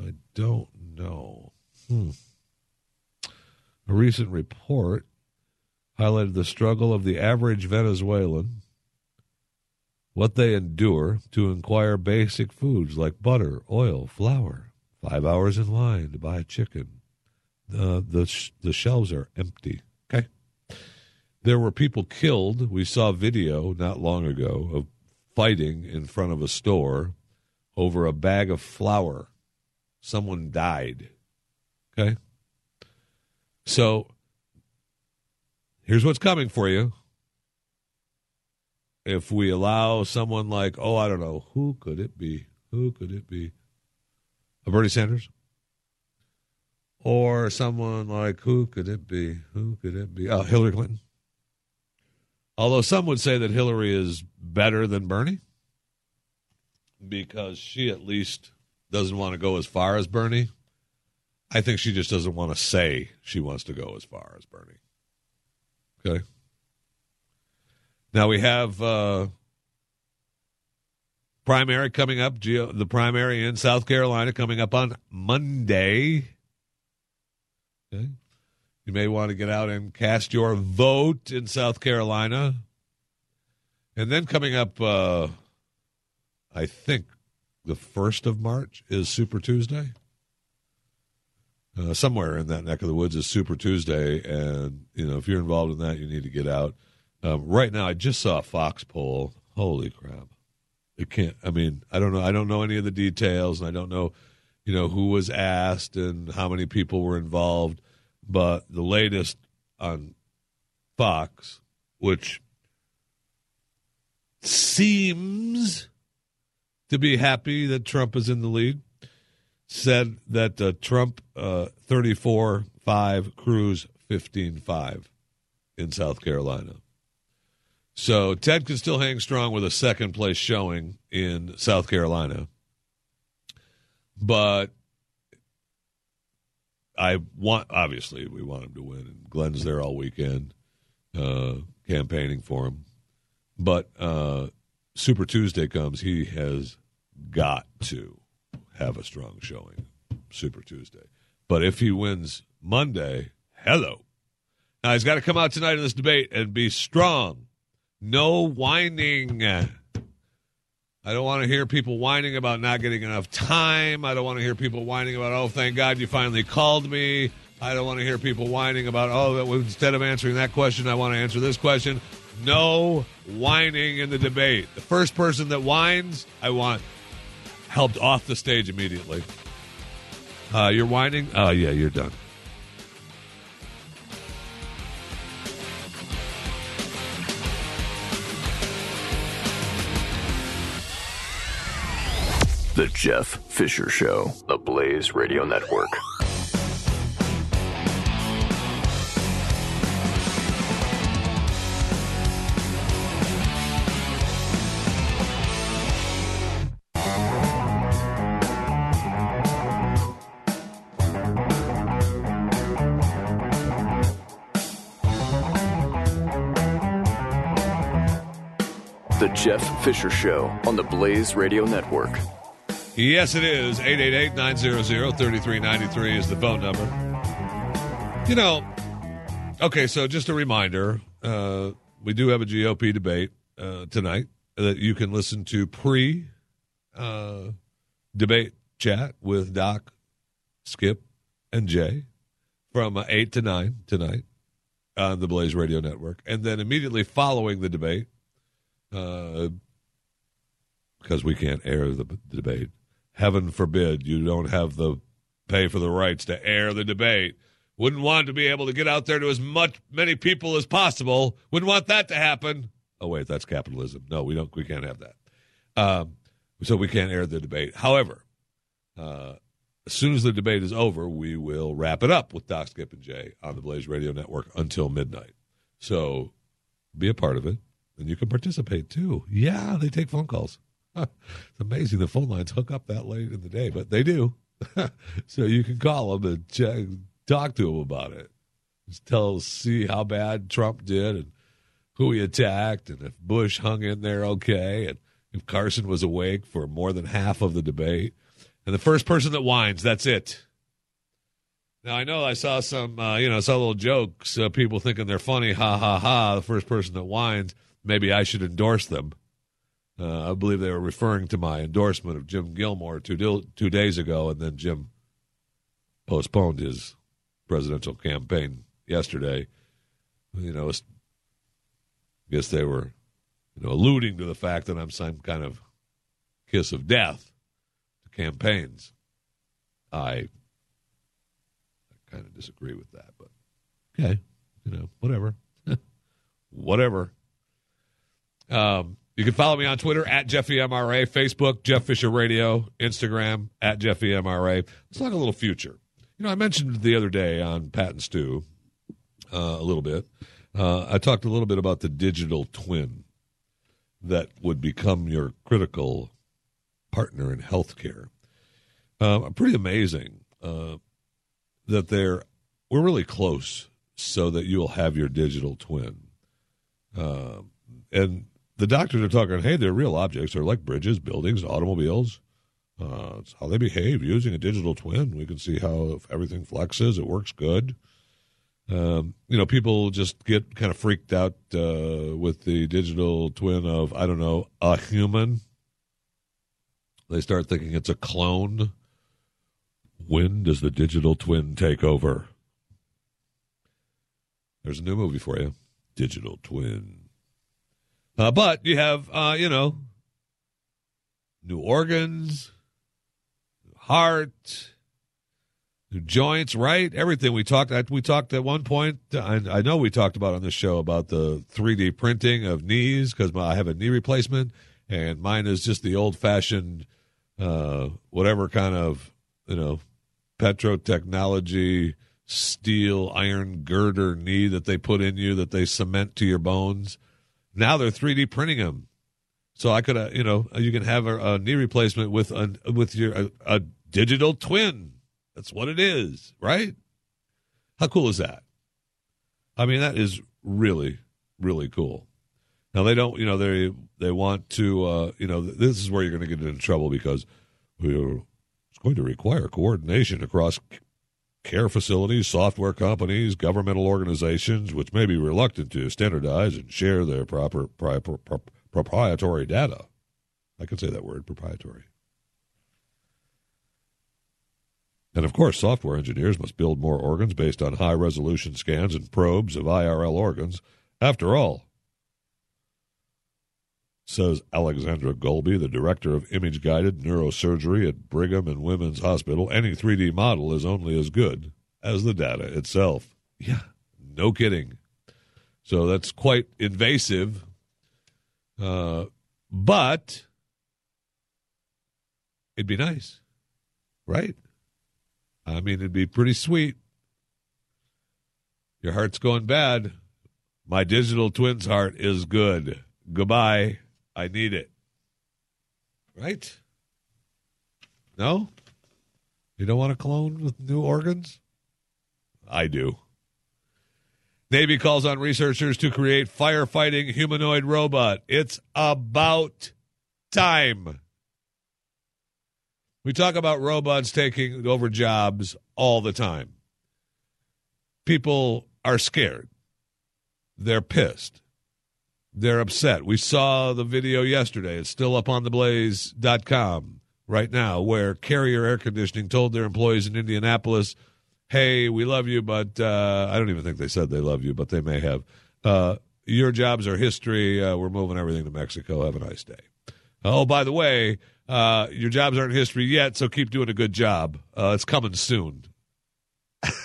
I don't know. Hmm. A recent report highlighted the struggle of the average Venezuelan, what they endure to acquire basic foods like butter, oil, flour. Five hours in line to buy a chicken. The the sh- the shelves are empty. Okay. There were people killed. We saw video not long ago of fighting in front of a store over a bag of flour. Someone died. Okay. So here's what's coming for you. If we allow someone like, oh, I don't know, who could it be? Who could it be? A Bernie Sanders? Or someone like, who could it be? Who could it be? Oh, Hillary Clinton. Although some would say that Hillary is better than Bernie because she at least doesn't want to go as far as Bernie. I think she just doesn't want to say she wants to go as far as Bernie. Okay. Now we have uh, primary coming up, the primary in South Carolina coming up on Monday. Okay. You may want to get out and cast your vote in South Carolina. And then coming up, uh, I think the 1st of March is Super Tuesday. Uh, somewhere in that neck of the woods is Super Tuesday. And, you know, if you're involved in that, you need to get out. Um, right now, I just saw a Fox poll. Holy crap. It can't, I mean, I don't know. I don't know any of the details, and I don't know, you know, who was asked and how many people were involved. But the latest on Fox, which seems to be happy that Trump is in the lead, said that uh, Trump uh, 34 5, Cruz 15 5 in South Carolina. So Ted can still hang strong with a second place showing in South Carolina. But I want, obviously, we want him to win. And Glenn's there all weekend uh, campaigning for him. But uh, Super Tuesday comes, he has got to have a strong showing Super Tuesday. But if he wins Monday, hello. Now he's got to come out tonight in this debate and be strong. No whining. I don't want to hear people whining about not getting enough time. I don't want to hear people whining about, oh, thank God you finally called me. I don't want to hear people whining about, oh, instead of answering that question, I want to answer this question. No whining in the debate. The first person that whines, I want helped off the stage immediately. Uh, you're whining? Oh, yeah, you're done. The Jeff Fisher Show, the Blaze Radio Network. The Jeff Fisher Show on the Blaze Radio Network. Yes, it is. 888 900 3393 is the phone number. You know, okay, so just a reminder uh, we do have a GOP debate uh, tonight that you can listen to pre uh, debate chat with Doc, Skip, and Jay from uh, 8 to 9 tonight on the Blaze Radio Network. And then immediately following the debate, uh, because we can't air the, the debate. Heaven forbid you don't have the pay for the rights to air the debate. Wouldn't want to be able to get out there to as much many people as possible. Wouldn't want that to happen. Oh wait, that's capitalism. No, we don't. We can't have that. Um, so we can't air the debate. However, uh, as soon as the debate is over, we will wrap it up with Doc Skip and Jay on the Blaze Radio Network until midnight. So be a part of it, and you can participate too. Yeah, they take phone calls. It's amazing the phone lines hook up that late in the day, but they do. so you can call them and check, talk to them about it. Just tell, see how bad Trump did and who he attacked, and if Bush hung in there okay, and if Carson was awake for more than half of the debate. And the first person that whines, that's it. Now I know I saw some, uh, you know, saw little jokes, uh, people thinking they're funny, ha ha ha. The first person that whines, maybe I should endorse them. Uh, I believe they were referring to my endorsement of Jim Gilmore two two days ago, and then Jim postponed his presidential campaign yesterday. You know, I guess they were, you know, alluding to the fact that I'm some kind of kiss of death to campaigns. I kind of disagree with that, but okay, you know, whatever, whatever. Um, you can follow me on Twitter at JeffyMRA, Facebook, Jeff Fisher Radio, Instagram at JeffyMRA. Let's talk a little future. You know, I mentioned the other day on Pat and uh, a little bit. Uh, I talked a little bit about the digital twin that would become your critical partner in healthcare. Uh, pretty amazing. Uh, that they're we're really close so that you'll have your digital twin. Uh, and the doctors are talking, hey, they're real objects. They're like bridges, buildings, automobiles. Uh, it's how they behave using a digital twin. We can see how everything flexes, it works good. Um, you know, people just get kind of freaked out uh, with the digital twin of, I don't know, a human. They start thinking it's a clone when does the digital twin take over? There's a new movie for you Digital Twin. Uh, but you have, uh, you know, new organs, new heart, new joints, right? Everything we talked. We talked at one point. I, I know we talked about on this show about the 3D printing of knees because I have a knee replacement, and mine is just the old fashioned, uh, whatever kind of you know, petrotechnology steel iron girder knee that they put in you that they cement to your bones. Now they're 3D printing them. So I could, uh, you know, you can have a, a knee replacement with a, with your a, a digital twin. That's what it is, right? How cool is that? I mean, that is really, really cool. Now they don't, you know, they they want to, uh, you know, this is where you're going to get into trouble because we're going to require coordination across care facilities, software companies, governmental organizations, which may be reluctant to standardize and share their proper pri- pro- proprietary data. I can say that word, proprietary. And of course, software engineers must build more organs based on high resolution scans and probes of IRL organs. After all, says Alexandra Golby, the director of image guided neurosurgery at Brigham and Women's Hospital. Any 3D model is only as good as the data itself. Yeah, no kidding. So that's quite invasive. Uh, but it'd be nice, right? I mean, it'd be pretty sweet. Your heart's going bad. My digital twin's heart is good. Goodbye. I need it. Right? No? You don't want a clone with new organs? I do. Navy calls on researchers to create firefighting humanoid robot. It's about time. We talk about robots taking over jobs all the time. People are scared. They're pissed. They're upset. We saw the video yesterday. It's still up on theblaze.com right now where Carrier Air Conditioning told their employees in Indianapolis, hey, we love you, but uh, I don't even think they said they love you, but they may have. Uh, your jobs are history. Uh, we're moving everything to Mexico. Have a nice day. Oh, by the way, uh, your jobs aren't history yet, so keep doing a good job. Uh, it's coming soon.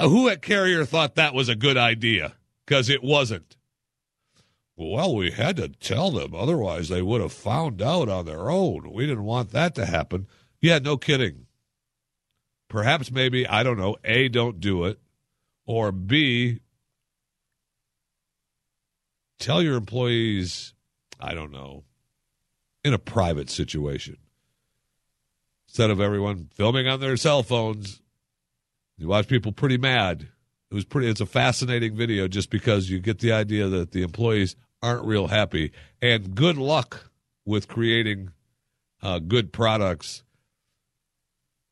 Who at Carrier thought that was a good idea? Because it wasn't. Well, we had to tell them, otherwise they would have found out on their own. We didn't want that to happen. Yeah, no kidding. Perhaps maybe, I don't know, A, don't do it, or B, tell your employees, I don't know, in a private situation. instead of everyone filming on their cell phones. You watch people pretty mad. It was pretty. It's a fascinating video just because you get the idea that the employees aren't real happy. And good luck with creating uh, good products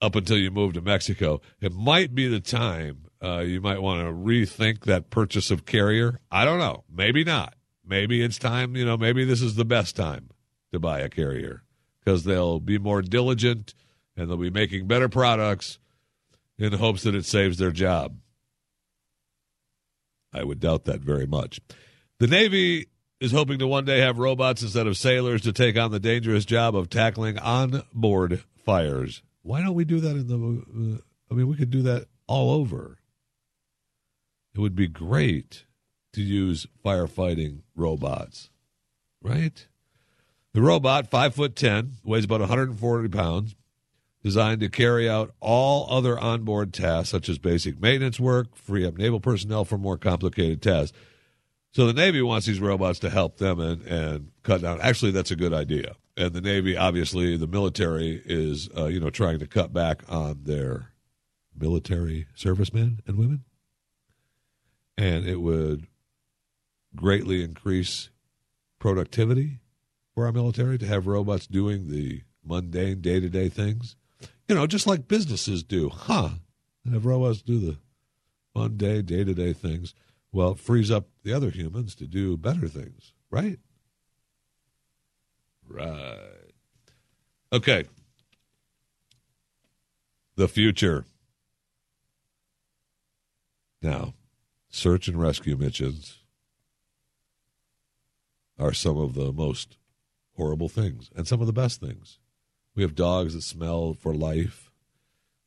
up until you move to Mexico. It might be the time uh, you might want to rethink that purchase of carrier. I don't know. Maybe not. Maybe it's time. You know, maybe this is the best time to buy a carrier because they'll be more diligent and they'll be making better products in hopes that it saves their job. I would doubt that very much. The Navy is hoping to one day have robots instead of sailors to take on the dangerous job of tackling on-board fires. Why don't we do that in the? Uh, I mean, we could do that all over. It would be great to use firefighting robots, right? The robot, five foot ten, weighs about 140 pounds, designed to carry out all other onboard tasks such as basic maintenance work, free up naval personnel for more complicated tasks. So the Navy wants these robots to help them and, and cut down. Actually, that's a good idea. And the Navy, obviously, the military is, uh, you know, trying to cut back on their military servicemen and women. And it would greatly increase productivity for our military to have robots doing the mundane day to day things. You know, just like businesses do, huh? Have robots do the mundane day to day things. Well, it frees up the other humans to do better things, right? Right. Okay. The future. Now, search and rescue missions are some of the most horrible things and some of the best things. We have dogs that smell for life.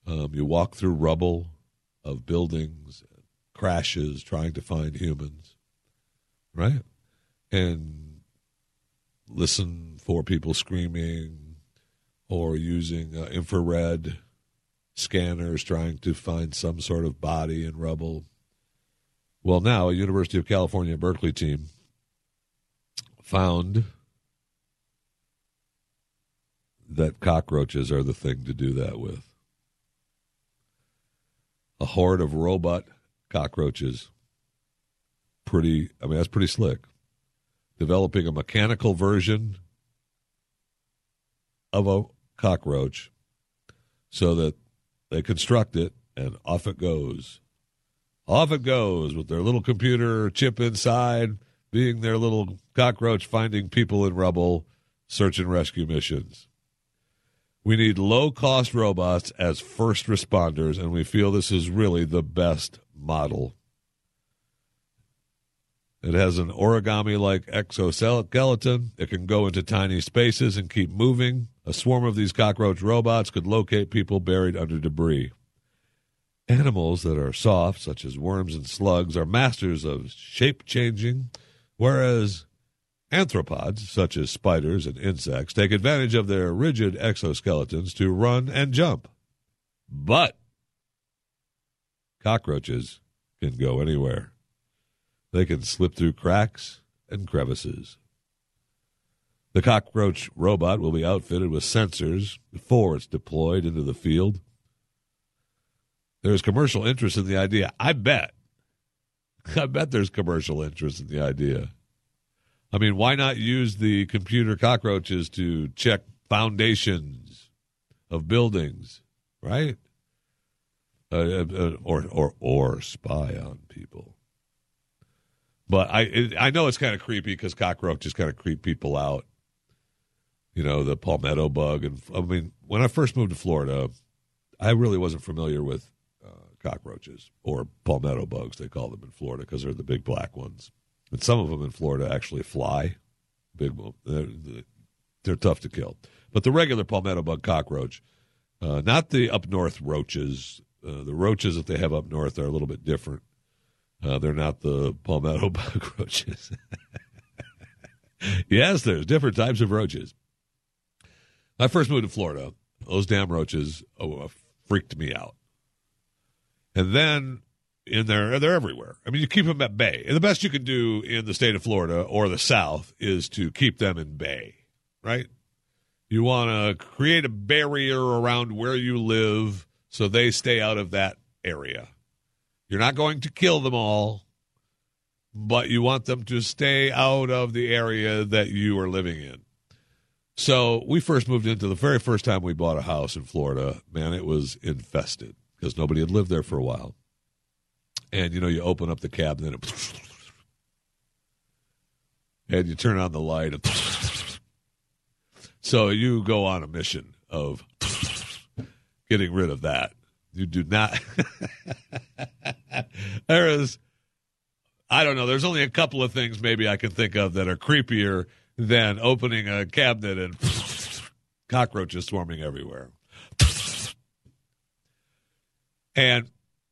Um, you walk through rubble of buildings, crashes, trying to find humans, right? And listen for people screaming or using uh, infrared scanners trying to find some sort of body in rubble. Well, now a University of California Berkeley team found that cockroaches are the thing to do that with. A horde of robot cockroaches. Pretty, I mean, that's pretty slick. Developing a mechanical version of a cockroach so that they construct it and off it goes. Off it goes with their little computer chip inside, being their little cockroach finding people in rubble, search and rescue missions. We need low cost robots as first responders, and we feel this is really the best model. It has an origami like exoskeleton. It can go into tiny spaces and keep moving. A swarm of these cockroach robots could locate people buried under debris. Animals that are soft, such as worms and slugs, are masters of shape changing, whereas Anthropods, such as spiders and insects, take advantage of their rigid exoskeletons to run and jump. But cockroaches can go anywhere. They can slip through cracks and crevices. The cockroach robot will be outfitted with sensors before it's deployed into the field. There's commercial interest in the idea. I bet. I bet there's commercial interest in the idea. I mean, why not use the computer cockroaches to check foundations of buildings, right? Uh, uh, uh, or or or spy on people. But I it, I know it's kind of creepy because cockroaches kind of creep people out. You know the palmetto bug, and I mean when I first moved to Florida, I really wasn't familiar with uh, cockroaches or palmetto bugs. They call them in Florida because they're the big black ones. And some of them in Florida actually fly. Big, they're, they're tough to kill. But the regular palmetto bug cockroach, uh, not the up north roaches. Uh, the roaches that they have up north are a little bit different. Uh, they're not the palmetto bug roaches. yes, there's different types of roaches. I first moved to Florida. Those damn roaches oh, freaked me out. And then in there. They're everywhere. I mean, you keep them at bay. And the best you can do in the state of Florida or the South is to keep them in bay, right? You want to create a barrier around where you live so they stay out of that area. You're not going to kill them all, but you want them to stay out of the area that you are living in. So we first moved into the very first time we bought a house in Florida. Man, it was infested because nobody had lived there for a while. And you know, you open up the cabinet and, you turn on the light. So you go on a mission of getting rid of that. You do not. there is, I don't know. There's only a couple of things maybe I can think of that are creepier than opening a cabinet and cockroaches swarming everywhere. And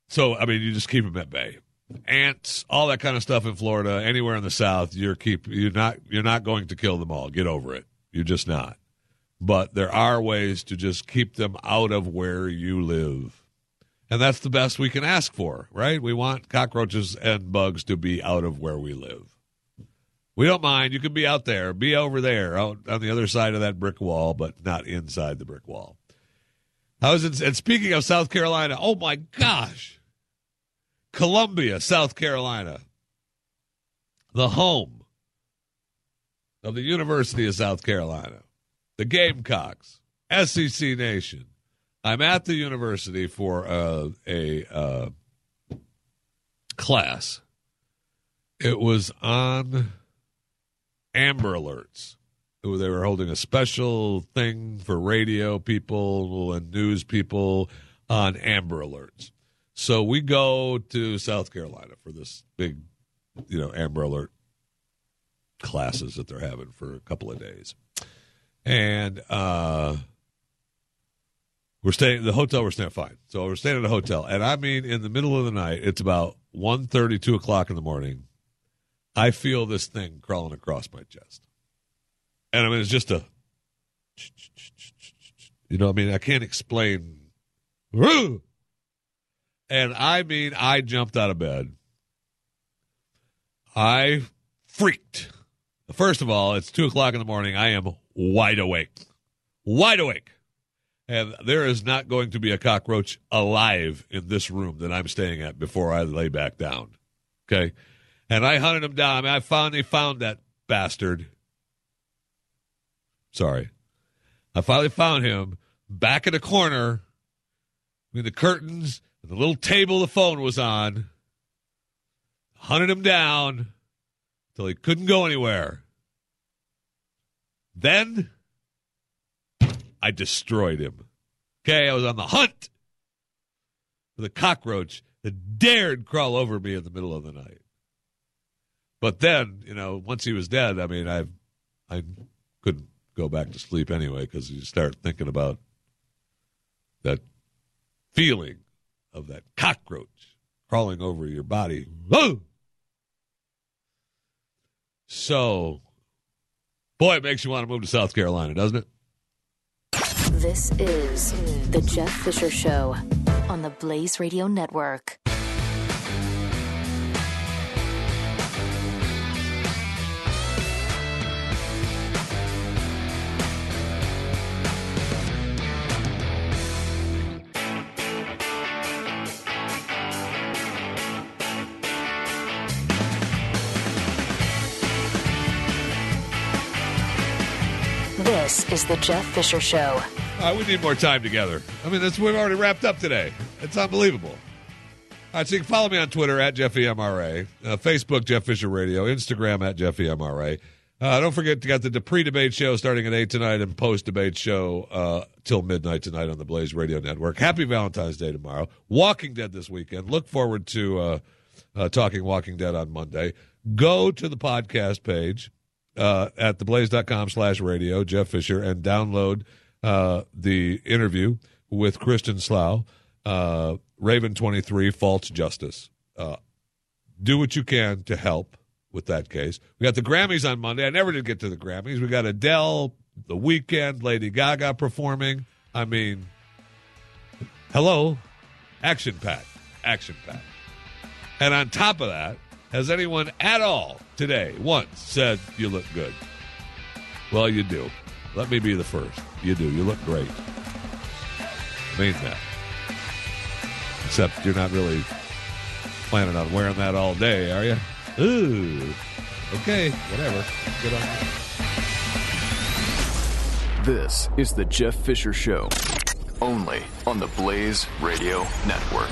so, I mean, you just keep them at bay. Ants, all that kind of stuff in Florida, anywhere in the South, you're keep you're not you're not going to kill them all. Get over it. You're just not. But there are ways to just keep them out of where you live. And that's the best we can ask for, right? We want cockroaches and bugs to be out of where we live. We don't mind. You can be out there, be over there, out on the other side of that brick wall, but not inside the brick wall. I was in, and speaking of South Carolina, oh my gosh, Columbia, South Carolina, the home of the University of South Carolina, the Gamecocks, SEC Nation. I'm at the university for uh, a uh, class. It was on Amber Alerts. They were holding a special thing for radio people and news people on Amber Alerts. So we go to South Carolina for this big, you know, Amber Alert classes that they're having for a couple of days. And uh we're staying the hotel we're staying fine. So we're staying at a hotel. And I mean in the middle of the night, it's about 1 2 o'clock in the morning. I feel this thing crawling across my chest. And I mean, it's just a, you know, I mean, I can't explain. And I mean, I jumped out of bed. I freaked. First of all, it's two o'clock in the morning. I am wide awake. Wide awake. And there is not going to be a cockroach alive in this room that I'm staying at before I lay back down. Okay. And I hunted him down. I mean, I finally found that bastard. Sorry. I finally found him back in a corner between the curtains the little table the phone was on. Hunted him down until he couldn't go anywhere. Then I destroyed him. Okay, I was on the hunt for the cockroach that dared crawl over me in the middle of the night. But then, you know, once he was dead, I mean, I, I couldn't go back to sleep anyway because you start thinking about that feeling of that cockroach crawling over your body. Whoa! So, boy, it makes you want to move to South Carolina, doesn't it? This is The Jeff Fisher Show on the Blaze Radio Network. Is The Jeff Fisher Show. Uh, we need more time together. I mean, that's, we've already wrapped up today. It's unbelievable. All right, so you can follow me on Twitter at JeffyMRA, uh, Facebook Jeff Fisher Radio, Instagram at JeffyMRA. Uh, don't forget to get the pre-debate show starting at eight tonight and post-debate show uh, till midnight tonight on the Blaze Radio Network. Happy Valentine's Day tomorrow. Walking Dead this weekend. Look forward to uh, uh, talking Walking Dead on Monday. Go to the podcast page uh, at theblaze.com slash radio, Jeff Fisher, and download uh, the interview with Kristen Slough, uh, Raven 23, False Justice. Uh, do what you can to help with that case. We got the Grammys on Monday. I never did get to the Grammys. We got Adele, The Weeknd, Lady Gaga performing. I mean, hello, action packed, action packed. And on top of that, has anyone at all today once said you look good? Well, you do. Let me be the first. You do. You look great. I mean that. Except you're not really planning on wearing that all day, are you? Ooh. Okay, whatever. Good on you. This is the Jeff Fisher Show, only on the Blaze Radio Network.